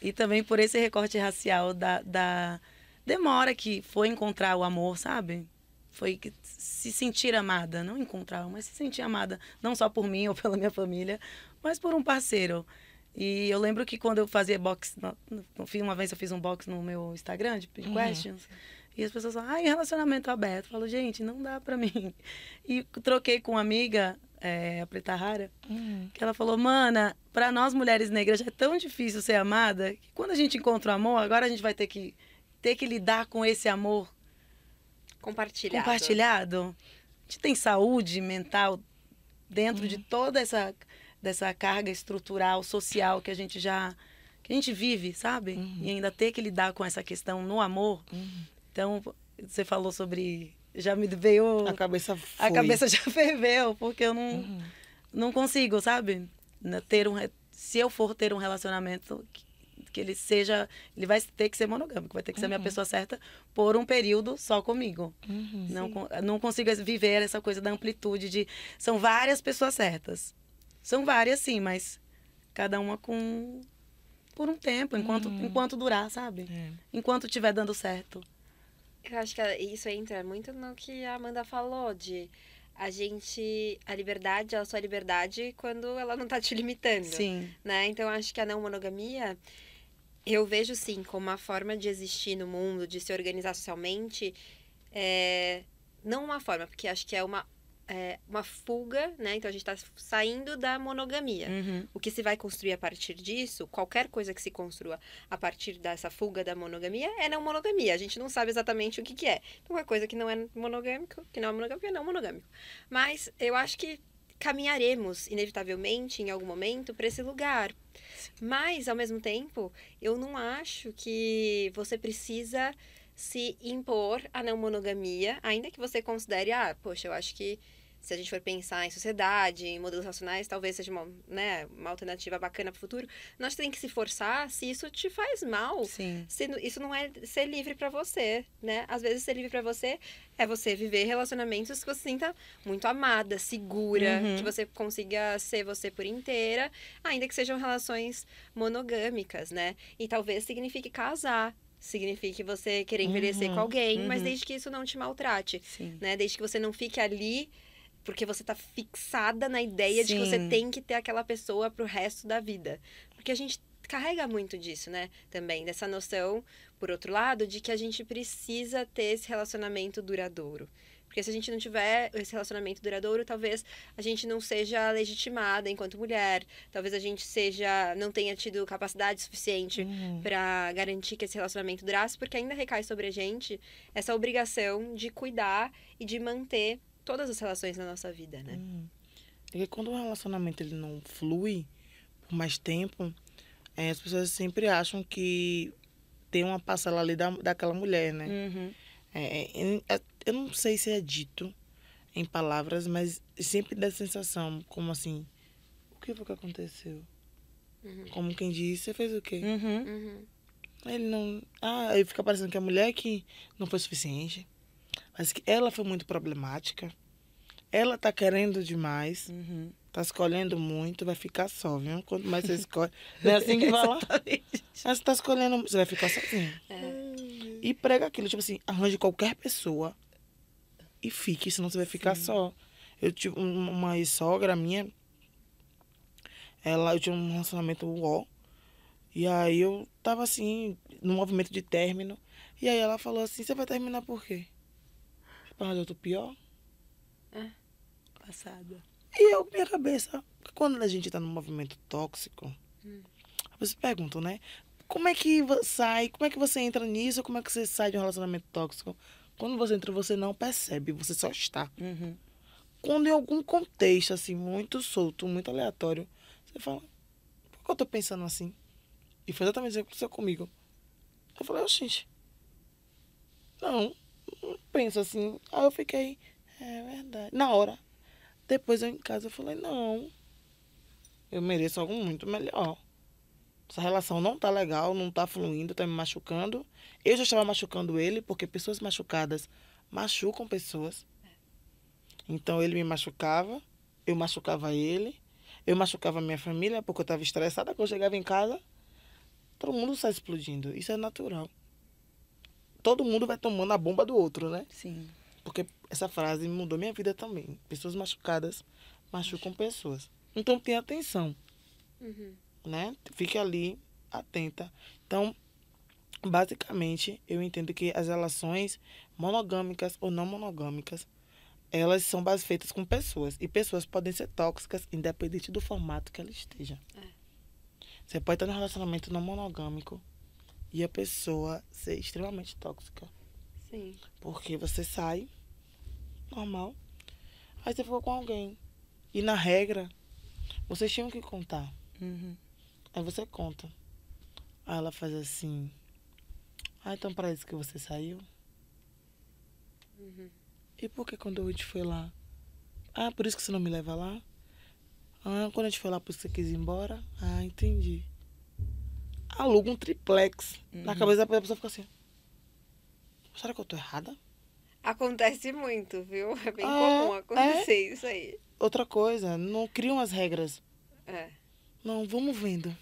E também por esse recorte racial da, da demora que foi encontrar o amor, sabe? Foi que se sentir amada, não encontrar, mas se sentir amada, não só por mim ou pela minha família, mas por um parceiro. E eu lembro que quando eu fazia box, uma vez eu fiz um box no meu Instagram de Uhum. questions, e as pessoas falam, ai, relacionamento aberto. Eu falo, gente, não dá pra mim. E troquei com uma amiga, é, a Preta Rara, que ela falou, mana, pra nós mulheres negras já é tão difícil ser amada, que quando a gente encontra o amor, agora a gente vai ter que, ter que lidar com esse amor Compartilhado. compartilhado. A gente tem saúde mental dentro de toda essa, dessa carga estrutural, social que a gente já que a gente vive, sabe? E ainda ter que lidar com essa questão no amor. Então, você falou sobre já me veio A cabeça foi. a cabeça já ferveu, porque eu não Uhum. não consigo, sabe? Ter um se eu for ter um relacionamento que, que ele seja, ele vai ter que ser monogâmico, vai ter que ser a minha pessoa certa por um período só comigo. Uhum. Não, con- não consigo viver essa coisa da amplitude de. São várias pessoas certas. São várias, sim, mas cada uma com. por um tempo, enquanto, enquanto durar, sabe? É. Enquanto estiver dando certo. Eu acho que isso entra muito no que a Amanda falou, de a gente. A liberdade, ela só é liberdade quando ela não tá te limitando. Sim. né? Então eu acho que a não monogamia eu vejo sim como uma forma de existir no mundo, de se organizar socialmente, é, não uma forma, porque acho que é uma é, uma fuga, né? Então a gente está saindo da monogamia. Uhum. O que se vai construir a partir disso, qualquer coisa que se construa a partir dessa fuga da monogamia, é não monogamia. A gente não sabe exatamente o que, que é. Então, qualquer coisa que não é monogâmico, que não é monogâmico, é não monogâmico. Mas eu acho que caminharemos, inevitavelmente, em algum momento, para esse lugar. Mas, ao mesmo tempo, eu não acho que você precisa se impor a não monogamia, ainda que você considere, ah, poxa, eu acho que se a gente for pensar em sociedade, em modelos racionais, talvez seja uma, né, uma alternativa bacana para o futuro. Nós temos que se forçar se isso te faz mal. Sim. Se isso não é ser livre para você, né? Às vezes ser livre para você é você viver relacionamentos que você sinta muito amada, segura, Uhum. que você consiga ser você por inteira, ainda que sejam relações monogâmicas, né? E talvez signifique casar, signifique você querer envelhecer Uhum, com alguém, mas uhum. desde que isso não te maltrate, Sim. né? Desde que você não fique ali porque você tá fixada na ideia de que você Sim. tem que ter aquela pessoa pro resto da vida. Porque a gente carrega muito disso, né? Também, dessa noção, por outro lado, de que a gente precisa ter esse relacionamento duradouro. Porque se a gente não tiver esse relacionamento duradouro, talvez a gente não seja legitimada enquanto mulher, talvez a gente seja não tenha tido capacidade suficiente Uhum. para garantir que esse relacionamento durasse, porque ainda recai sobre a gente essa obrigação de cuidar e de manter todas as relações na nossa vida, né? Uhum. Porque quando o relacionamento ele não flui por mais tempo, eh, as pessoas sempre acham que tem uma parcela ali da, daquela mulher, né? Uhum. É, é, é, eu não sei se é dito em palavras, mas sempre dá a sensação, como assim, o que foi que aconteceu? Uhum. Como quem disse, você fez o quê? Uhum. Uhum. Ele não. Ah, aí fica parecendo que a mulher que não foi suficiente. Mas que ela foi muito problemática. Ela tá querendo demais. Uhum. Tá escolhendo muito, vai ficar só, viu? Quanto mais você escolhe. Não é assim que fala? Mas você tá escolhendo, você vai ficar sozinho. É. E prega aquilo, tipo assim, arranje qualquer pessoa e fique, senão você vai ficar Sim. só. Eu tive um- uma sogra minha, ela, eu tinha um relacionamento uó, e aí eu tava assim, no movimento de término, e aí ela falou assim, você vai terminar por quê? Para eu tô pior? Passada. E eu, minha cabeça, quando a gente tá num movimento tóxico, você pergunta, né? Como é que sai, como é que você entra nisso, como é que você sai de um relacionamento tóxico? Quando você entra, você não percebe, você só está. Uhum. Quando em algum contexto, assim, muito solto, muito aleatório, você fala, por que eu tô pensando assim? E foi exatamente isso que aconteceu comigo. Eu falei, gente, não, não penso assim. Aí eu fiquei, é verdade. Na hora. Depois eu em casa eu falei, não, eu mereço algo muito melhor. Essa relação não tá legal, não tá fluindo, tá me machucando. Eu já estava machucando ele, porque pessoas machucadas machucam pessoas. Então ele me machucava, eu machucava ele, eu machucava minha família porque eu estava estressada. Quando eu chegava em casa, todo mundo sai explodindo. Isso é natural. Todo mundo vai tomando a bomba do outro, né? Sim. Porque essa frase mudou minha vida também. Pessoas machucadas machucam pessoas. Então tenha atenção, Uhum. né? Fique ali atenta. Então, basicamente, eu entendo que as relações monogâmicas ou não monogâmicas, elas são base feitas com pessoas. E pessoas podem ser tóxicas, independente do formato que ela esteja. Você pode estar num relacionamento não monogâmico e a pessoa ser extremamente tóxica. Sim. Porque você sai, normal, aí você ficou com alguém. E na regra, vocês tinham que contar. Uhum. Aí você conta. Aí ela faz assim. Ah, então para isso que você saiu? Uhum. E por que quando a gente foi lá? Ah, por isso que você não me leva lá? Ah, quando a gente foi lá, por isso que você quis ir embora? Ah, entendi. Aluga um triplex. Na Uhum. cabeça da pessoa fica assim. Será que eu tô errada? Acontece muito, viu? É bem Ah, comum acontecer isso aí. Outra coisa, não criam as regras. É. Não, vamos vendo.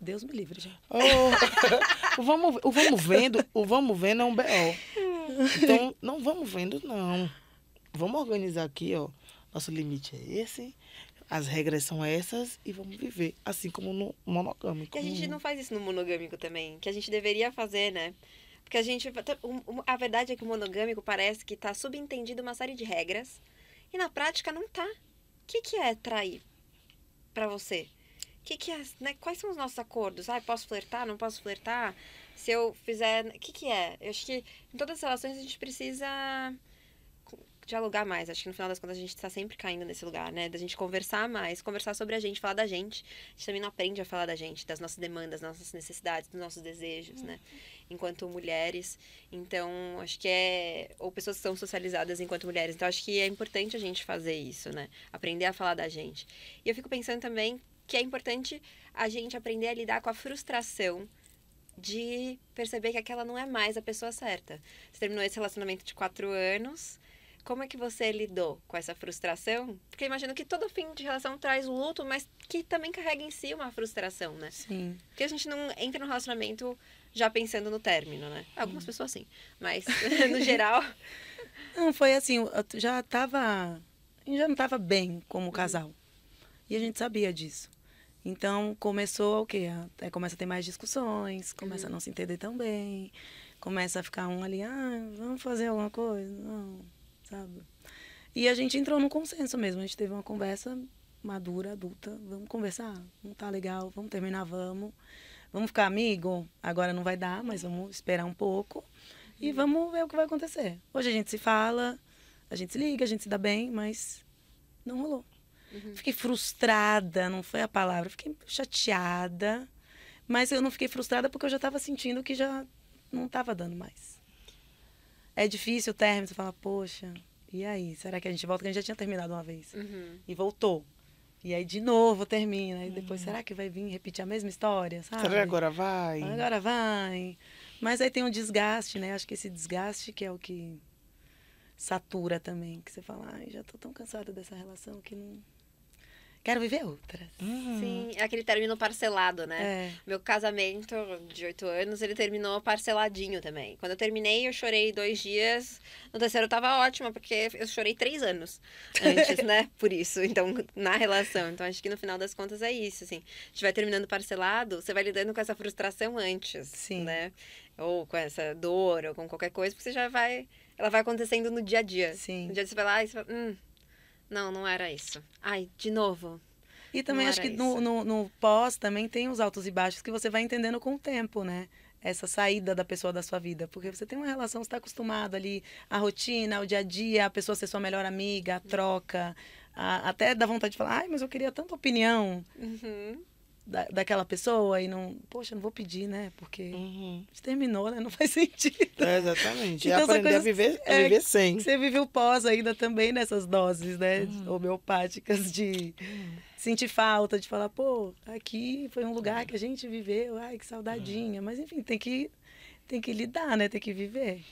Deus me livre, gente. Oh, o, vamos, o vamos vendo, o vamos vendo é um BO. Então, não vamos vendo, não. Vamos organizar aqui, ó. Nosso limite é esse, as regras são essas e vamos viver. Assim como no monogâmico. E a gente não faz isso no monogâmico também, que a gente deveria fazer, né? Porque a gente. A verdade é que o monogâmico parece que tá subentendido uma série de regras e na prática não tá. O que, que é trair pra você? Que, que é. Né? Quais são os nossos acordos? Ah, posso flertar? Não posso flertar? Se eu fizer. O que, que é? Eu acho que em todas as relações a gente precisa dialogar mais. Acho que no final das contas a gente está sempre caindo nesse lugar, né? Da gente conversar mais, conversar sobre a gente, falar da gente. A gente também não aprende a falar da gente, das nossas demandas, das nossas necessidades, dos nossos desejos, né? Enquanto mulheres. Então, acho que é. Ou pessoas que são socializadas enquanto mulheres. Então, acho que é importante a gente fazer isso, né? Aprender a falar da gente. E eu fico pensando também que é importante a gente aprender a lidar com a frustração de perceber que aquela não é mais a pessoa certa. Você terminou esse relacionamento de quatro anos. Como é que você lidou com essa frustração? Porque eu imagino que todo fim de relação traz luto, mas que também carrega em si uma frustração, né? Sim. Porque a gente não entra no relacionamento já pensando no término, né? Algumas pessoas sim, mas no geral. Não, foi assim, eu já tava. Gente já não tava bem como casal. E a gente sabia disso. Então começou o quê? É, começa a ter mais discussões, começa a não se entender tão bem, começa a ficar um ali, ah, vamos fazer alguma coisa? Não, sabe? E a gente entrou num consenso mesmo, a gente teve uma conversa madura, adulta, vamos conversar, não tá legal, vamos terminar, vamos. Vamos ficar amigo? Agora não vai dar, mas vamos esperar um pouco e vamos ver o que vai acontecer. Hoje a gente se fala, a gente se liga, a gente se dá bem, mas não rolou. Fiquei frustrada, não foi a palavra, fiquei chateada, mas eu não fiquei frustrada porque eu já estava sentindo que já não estava dando mais. É difícil o término, você fala, poxa, e aí? Será que a gente volta? Porque a gente já tinha terminado uma vez Uhum. e voltou. E aí de novo termina, e depois será que vai vir repetir a mesma história, sabe? Será que agora vai? Agora vai. Mas aí tem um desgaste, né? Acho que esse desgaste que é o que satura também, que você fala, ai, já tô tão cansada dessa relação que não quero viver outras. Uhum. Sim, é aquele término parcelado, né? É. Meu casamento de oito anos, ele terminou parceladinho também. Quando eu terminei, eu chorei dois dias. No terceiro eu tava ótima, porque eu chorei três anos antes, né? Por isso. Então, na relação. Então, acho que no final das contas é isso, assim. A gente vai terminando parcelado, você vai lidando com essa frustração antes, Sim. né? Ou com essa dor, ou com qualquer coisa, porque você já vai... Ela vai acontecendo no dia a dia. Sim. No dia que você vai lá e você fala, hum, não, não era isso. Ai, de novo. E também acho que no, no, no pós também tem os altos e baixos que você vai entendendo com o tempo, né? Essa saída da pessoa da sua vida. Porque você tem uma relação, você está acostumado ali, a rotina, o dia a dia, a pessoa ser sua melhor amiga, a troca. a- até dá vontade de falar, ai, mas eu queria tanta opinião Uhum. Da, daquela pessoa e não. Poxa, não vou pedir, né? Porque Uhum. a gente terminou, né? Não faz sentido. É, exatamente. Então, e aprender a coisas- viver, a é, viver sem. Você vive o pós ainda também nessas doses, né? Uhum. Homeopáticas de sentir falta, de falar, pô, aqui foi um lugar Uhum. que a gente viveu, ai, que saudadinha. Mas enfim, tem que, tem que lidar, né? Tem que viver.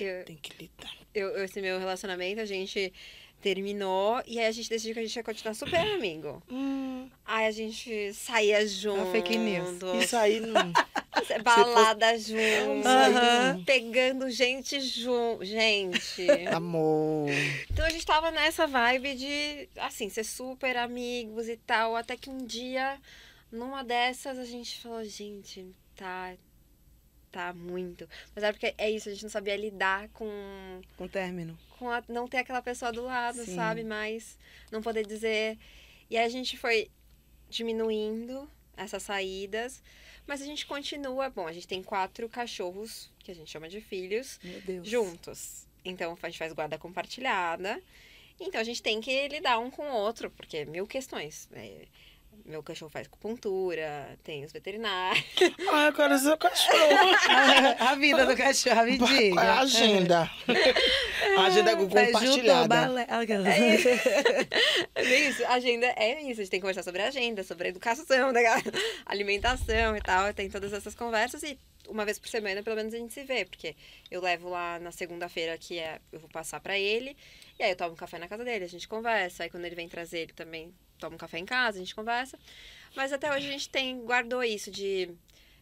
Eu, Tem que lidar. eu, esse meu relacionamento, a gente terminou e aí a gente decidiu que a gente ia continuar super amigo. Hum, Aí a gente saía junto. fake news. isso aí não. Balada junto. Aham. Pegando gente junto. Gente. Amor. Então a gente tava nessa vibe de, assim, ser super amigos e tal. Até que um dia, numa dessas, a gente falou, gente, tá. Tá muito. Mas é porque é isso, a gente não sabia lidar com Com término. com a- não ter aquela pessoa do lado, Sim. sabe? Mas não poder dizer. E aí a gente foi diminuindo essas saídas, mas a gente continua. Bom, a gente tem quatro cachorros, que a gente chama de filhos, Meu Deus. juntos. Então a gente faz guarda compartilhada. Então a gente tem que lidar um com o outro, porque mil questões. É, meu cachorro faz acupuntura, tem os veterinários. Ah, eu quero ser o cachorro. a vida do cachorro, Qual é a agenda? a agenda ao compartilhada. balé. Aquelas- É isso, a agenda é isso. A gente tem que conversar sobre a agenda, sobre a educação, né, alimentação e tal. Tem todas essas conversas e uma vez por semana, pelo menos, a gente se vê. Porque eu levo lá na segunda-feira, que é, eu vou passar pra ele. E aí eu tomo um café na casa dele, a gente conversa. Aí quando ele vem trazer, ele também toma um café em casa, a gente conversa. Mas até hoje a gente tem, guardou isso de,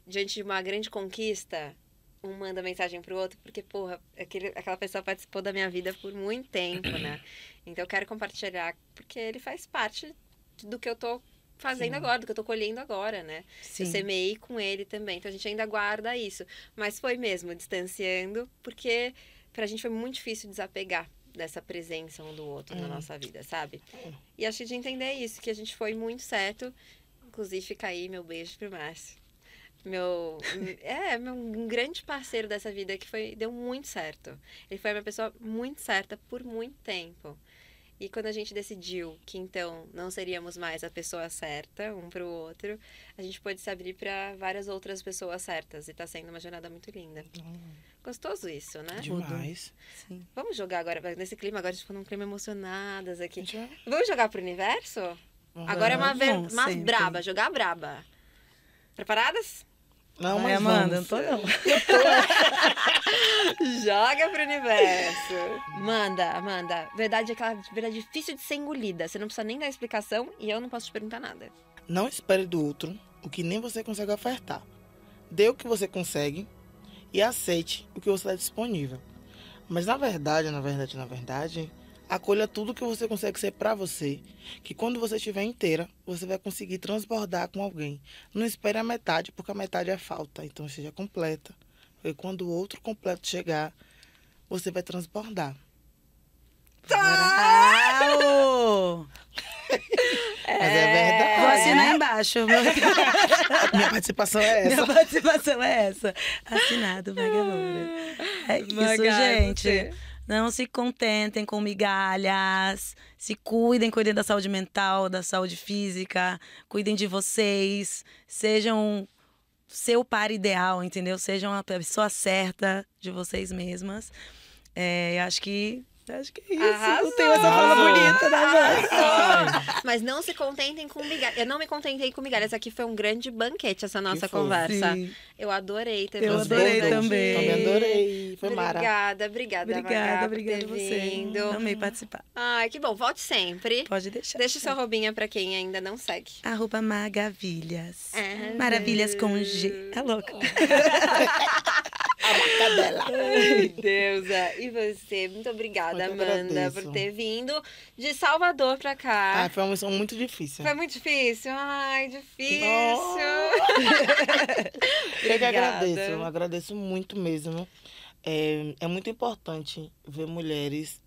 diante de uma grande conquista, um manda mensagem pro outro, porque, porra, aquele, aquela pessoa participou da minha vida por muito tempo, né? Então eu quero compartilhar, porque ele faz parte do que eu tô fazendo Sim. agora, do que eu tô colhendo agora, né? Eu Sim. semeei com ele também, então a gente ainda guarda isso. Mas foi mesmo, distanciando, porque pra gente foi muito difícil desapegar dessa presença um do outro na Hum. nossa vida, sabe? E acho que de entender isso, que a gente foi muito certo. Inclusive, fica aí meu beijo pro Márcio. Meu. É, meu, um grande parceiro dessa vida que foi, deu muito certo. Ele foi uma pessoa muito certa por muito tempo. E quando a gente decidiu que então não seríamos mais a pessoa certa um pro outro, a gente pôde se abrir para várias outras pessoas certas. E tá sendo uma jornada muito linda. Gostoso isso, né? Demais. Sim. Vamos jogar agora, nesse clima, agora a gente ficou num clima emocionadas aqui. É- Vamos jogar pro universo? Vamos Agora é uma, ver... Umas sempre. braba, jogar braba. Preparadas? Não, Ai, mas Amanda, vamos. não tô não. Joga pro universo. Manda, Amanda. Verdade é aquela verdade difícil de ser engolida. Você não precisa nem dar explicação e eu não posso te perguntar nada. Não espere do outro o que nem você consegue ofertar. Dê o que você consegue e aceite o que você está disponível. Mas na verdade, na verdade, na verdade, acolha tudo que você consegue ser para você. Que quando você estiver inteira, você vai conseguir transbordar com alguém. Não espere a metade, porque a metade é falta. Então seja completa. Porque quando o outro completo chegar, você vai transbordar. Bravo! Mas é verdade. Vou assinar embaixo. Meu- Minha participação é essa. Minha participação é essa. Assinado, Magamoura. É isso, gente. você. Não se contentem com migalhas. Se cuidem, cuidem da saúde mental, da saúde física. Cuidem de vocês. Sejam seu par ideal, entendeu? Sejam a pessoa certa de vocês mesmas. É, acho que Acho que é isso. Arrasou. Não tenho essa fala Arrasou. bonita da voz. Arrasou. Mas não se contentem com migalhas. Eu não me contentei com migalhas. Aqui foi um grande banquete, essa nossa conversa. Sim. Eu adorei ter Eu adorei aqui. também. Também adorei. Foi mara. Obrigada, obrigada, Magá, Obrigada, por obrigada você. vindo. Amei participar. Ai, que bom. Volte sempre. Pode deixar. Deixa sua roubinha pra quem ainda não segue. Arroba Magavilhas. Ah, Maravilhas com G. É louca. Cadela. Ai, Deusa. E você? Muito obrigada, Amanda, agradeço. por ter vindo de Salvador pra cá. Ah, foi uma missão muito difícil. Foi muito difícil. Ai, difícil. Eu que agradeço, eu agradeço muito mesmo. É, é muito importante ver mulheres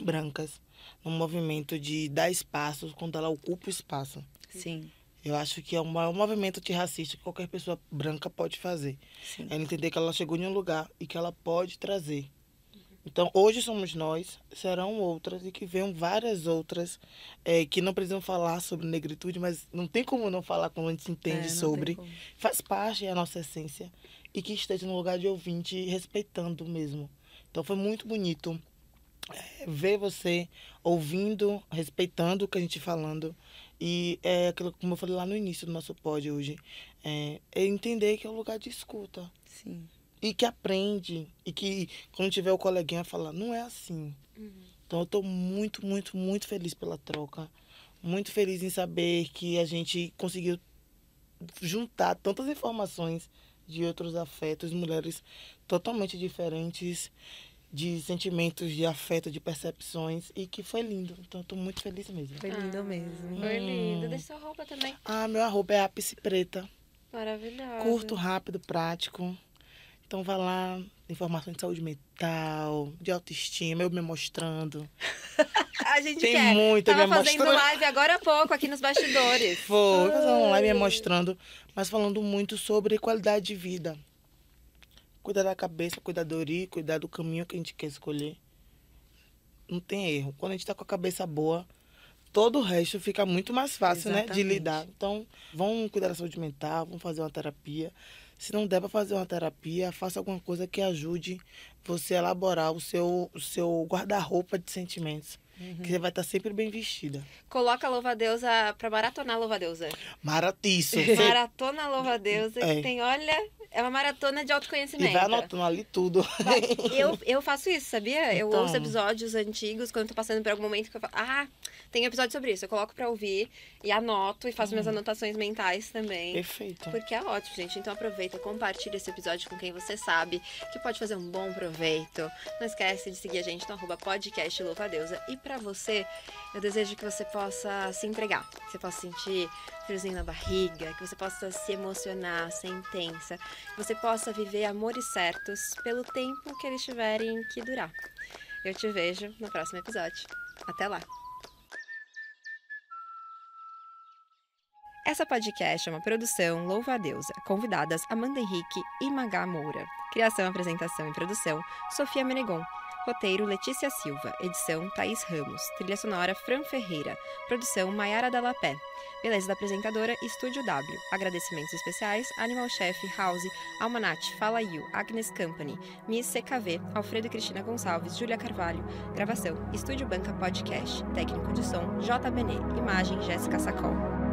brancas no movimento de dar espaço quando ela ocupa o espaço. Sim, Eu acho que é o maior movimento antirracista que qualquer pessoa branca pode fazer. sim. Ela entender que ela chegou em um lugar e que ela pode trazer. Então, hoje somos nós, serão outras e que venham várias outras eh, que não precisam falar sobre negritude, mas não tem como não falar quando a gente É, entende tem sobre. Faz parte da nossa essência e que esteja no lugar de ouvinte respeitando mesmo. Então, foi muito bonito eh, ver você ouvindo, respeitando o que a gente falando. E é aquilo, como eu falei lá no início do nosso pod hoje, é, é entender que é um lugar de escuta Sim. e que aprende e que quando tiver o coleguinha falar, não é assim. Então eu tô muito, muito, muito feliz pela troca. Muito feliz em saber que a gente conseguiu juntar tantas informações de outros afetos, mulheres totalmente diferentes, de sentimentos, de afeto, de percepções, e que foi lindo. Então eu tô muito feliz mesmo. Foi lindo Ah, mesmo. Foi lindo. Hum. Deixa sua roupa também. Ah, meu arroba é ápice preta. Maravilhosa. Curto, rápido, prático. Então vai lá, informações de saúde mental, de autoestima, eu me mostrando. A gente Tem quer. muita Tava me fazendo mostrando. live agora há pouco aqui nos bastidores. Vou fazer uma live me mostrando, mas falando muito sobre qualidade de vida. Cuidar da cabeça, cuidar do ori, cuidar do caminho que a gente quer escolher. Não tem erro. Quando a gente tá com a cabeça boa, todo o resto fica muito mais fácil, né? De lidar. Então, vão cuidar da saúde mental, vão fazer uma terapia. Se não der para fazer uma terapia, faça alguma coisa que ajude você a elaborar o seu, o seu guarda-roupa de sentimentos. Que você vai estar sempre bem vestida. Coloca a louva-deusa pra maratonar a louva-deusa. Maratiço. Maratona louva-deusa, É. que tem, olha, é uma maratona de autoconhecimento. E vai anotando ali tudo. Eu, eu faço isso, sabia? Eu Então. ouço episódios antigos quando eu tô passando por algum momento que eu falo, ah, tem episódio sobre isso. Eu coloco pra ouvir e anoto e faço minhas anotações mentais também. Perfeito. Porque é ótimo, gente. Então aproveita, compartilha esse episódio com quem você sabe que pode fazer um bom proveito. Não esquece de seguir a gente no arroba podcast Louva Deusa. E pra você, eu desejo que você possa se entregar, que você possa sentir friozinho na barriga, que você possa se emocionar, ser intensa, que você possa viver amores certos pelo tempo que eles tiverem que durar. Eu te vejo no próximo episódio. Até lá! Essa podcast é uma produção Louva a Deusa. Convidadas Amanda Henrique e Magá Moura. Criação, apresentação e produção Sofia Menegon. Roteiro Letícia Silva. Edição Thaís Ramos. Trilha sonora Fran Ferreira. Produção Maiara Dalapé. Beleza da apresentadora Estúdio W. Agradecimentos especiais Animal Chef House, Almanat, Fala You, Agnes Company, Miss CKV, Alfredo e Cristina Gonçalves, Júlia Carvalho. Gravação Estúdio Banca Podcast. Técnico de som JBN. Imagem Jéssica Sacol.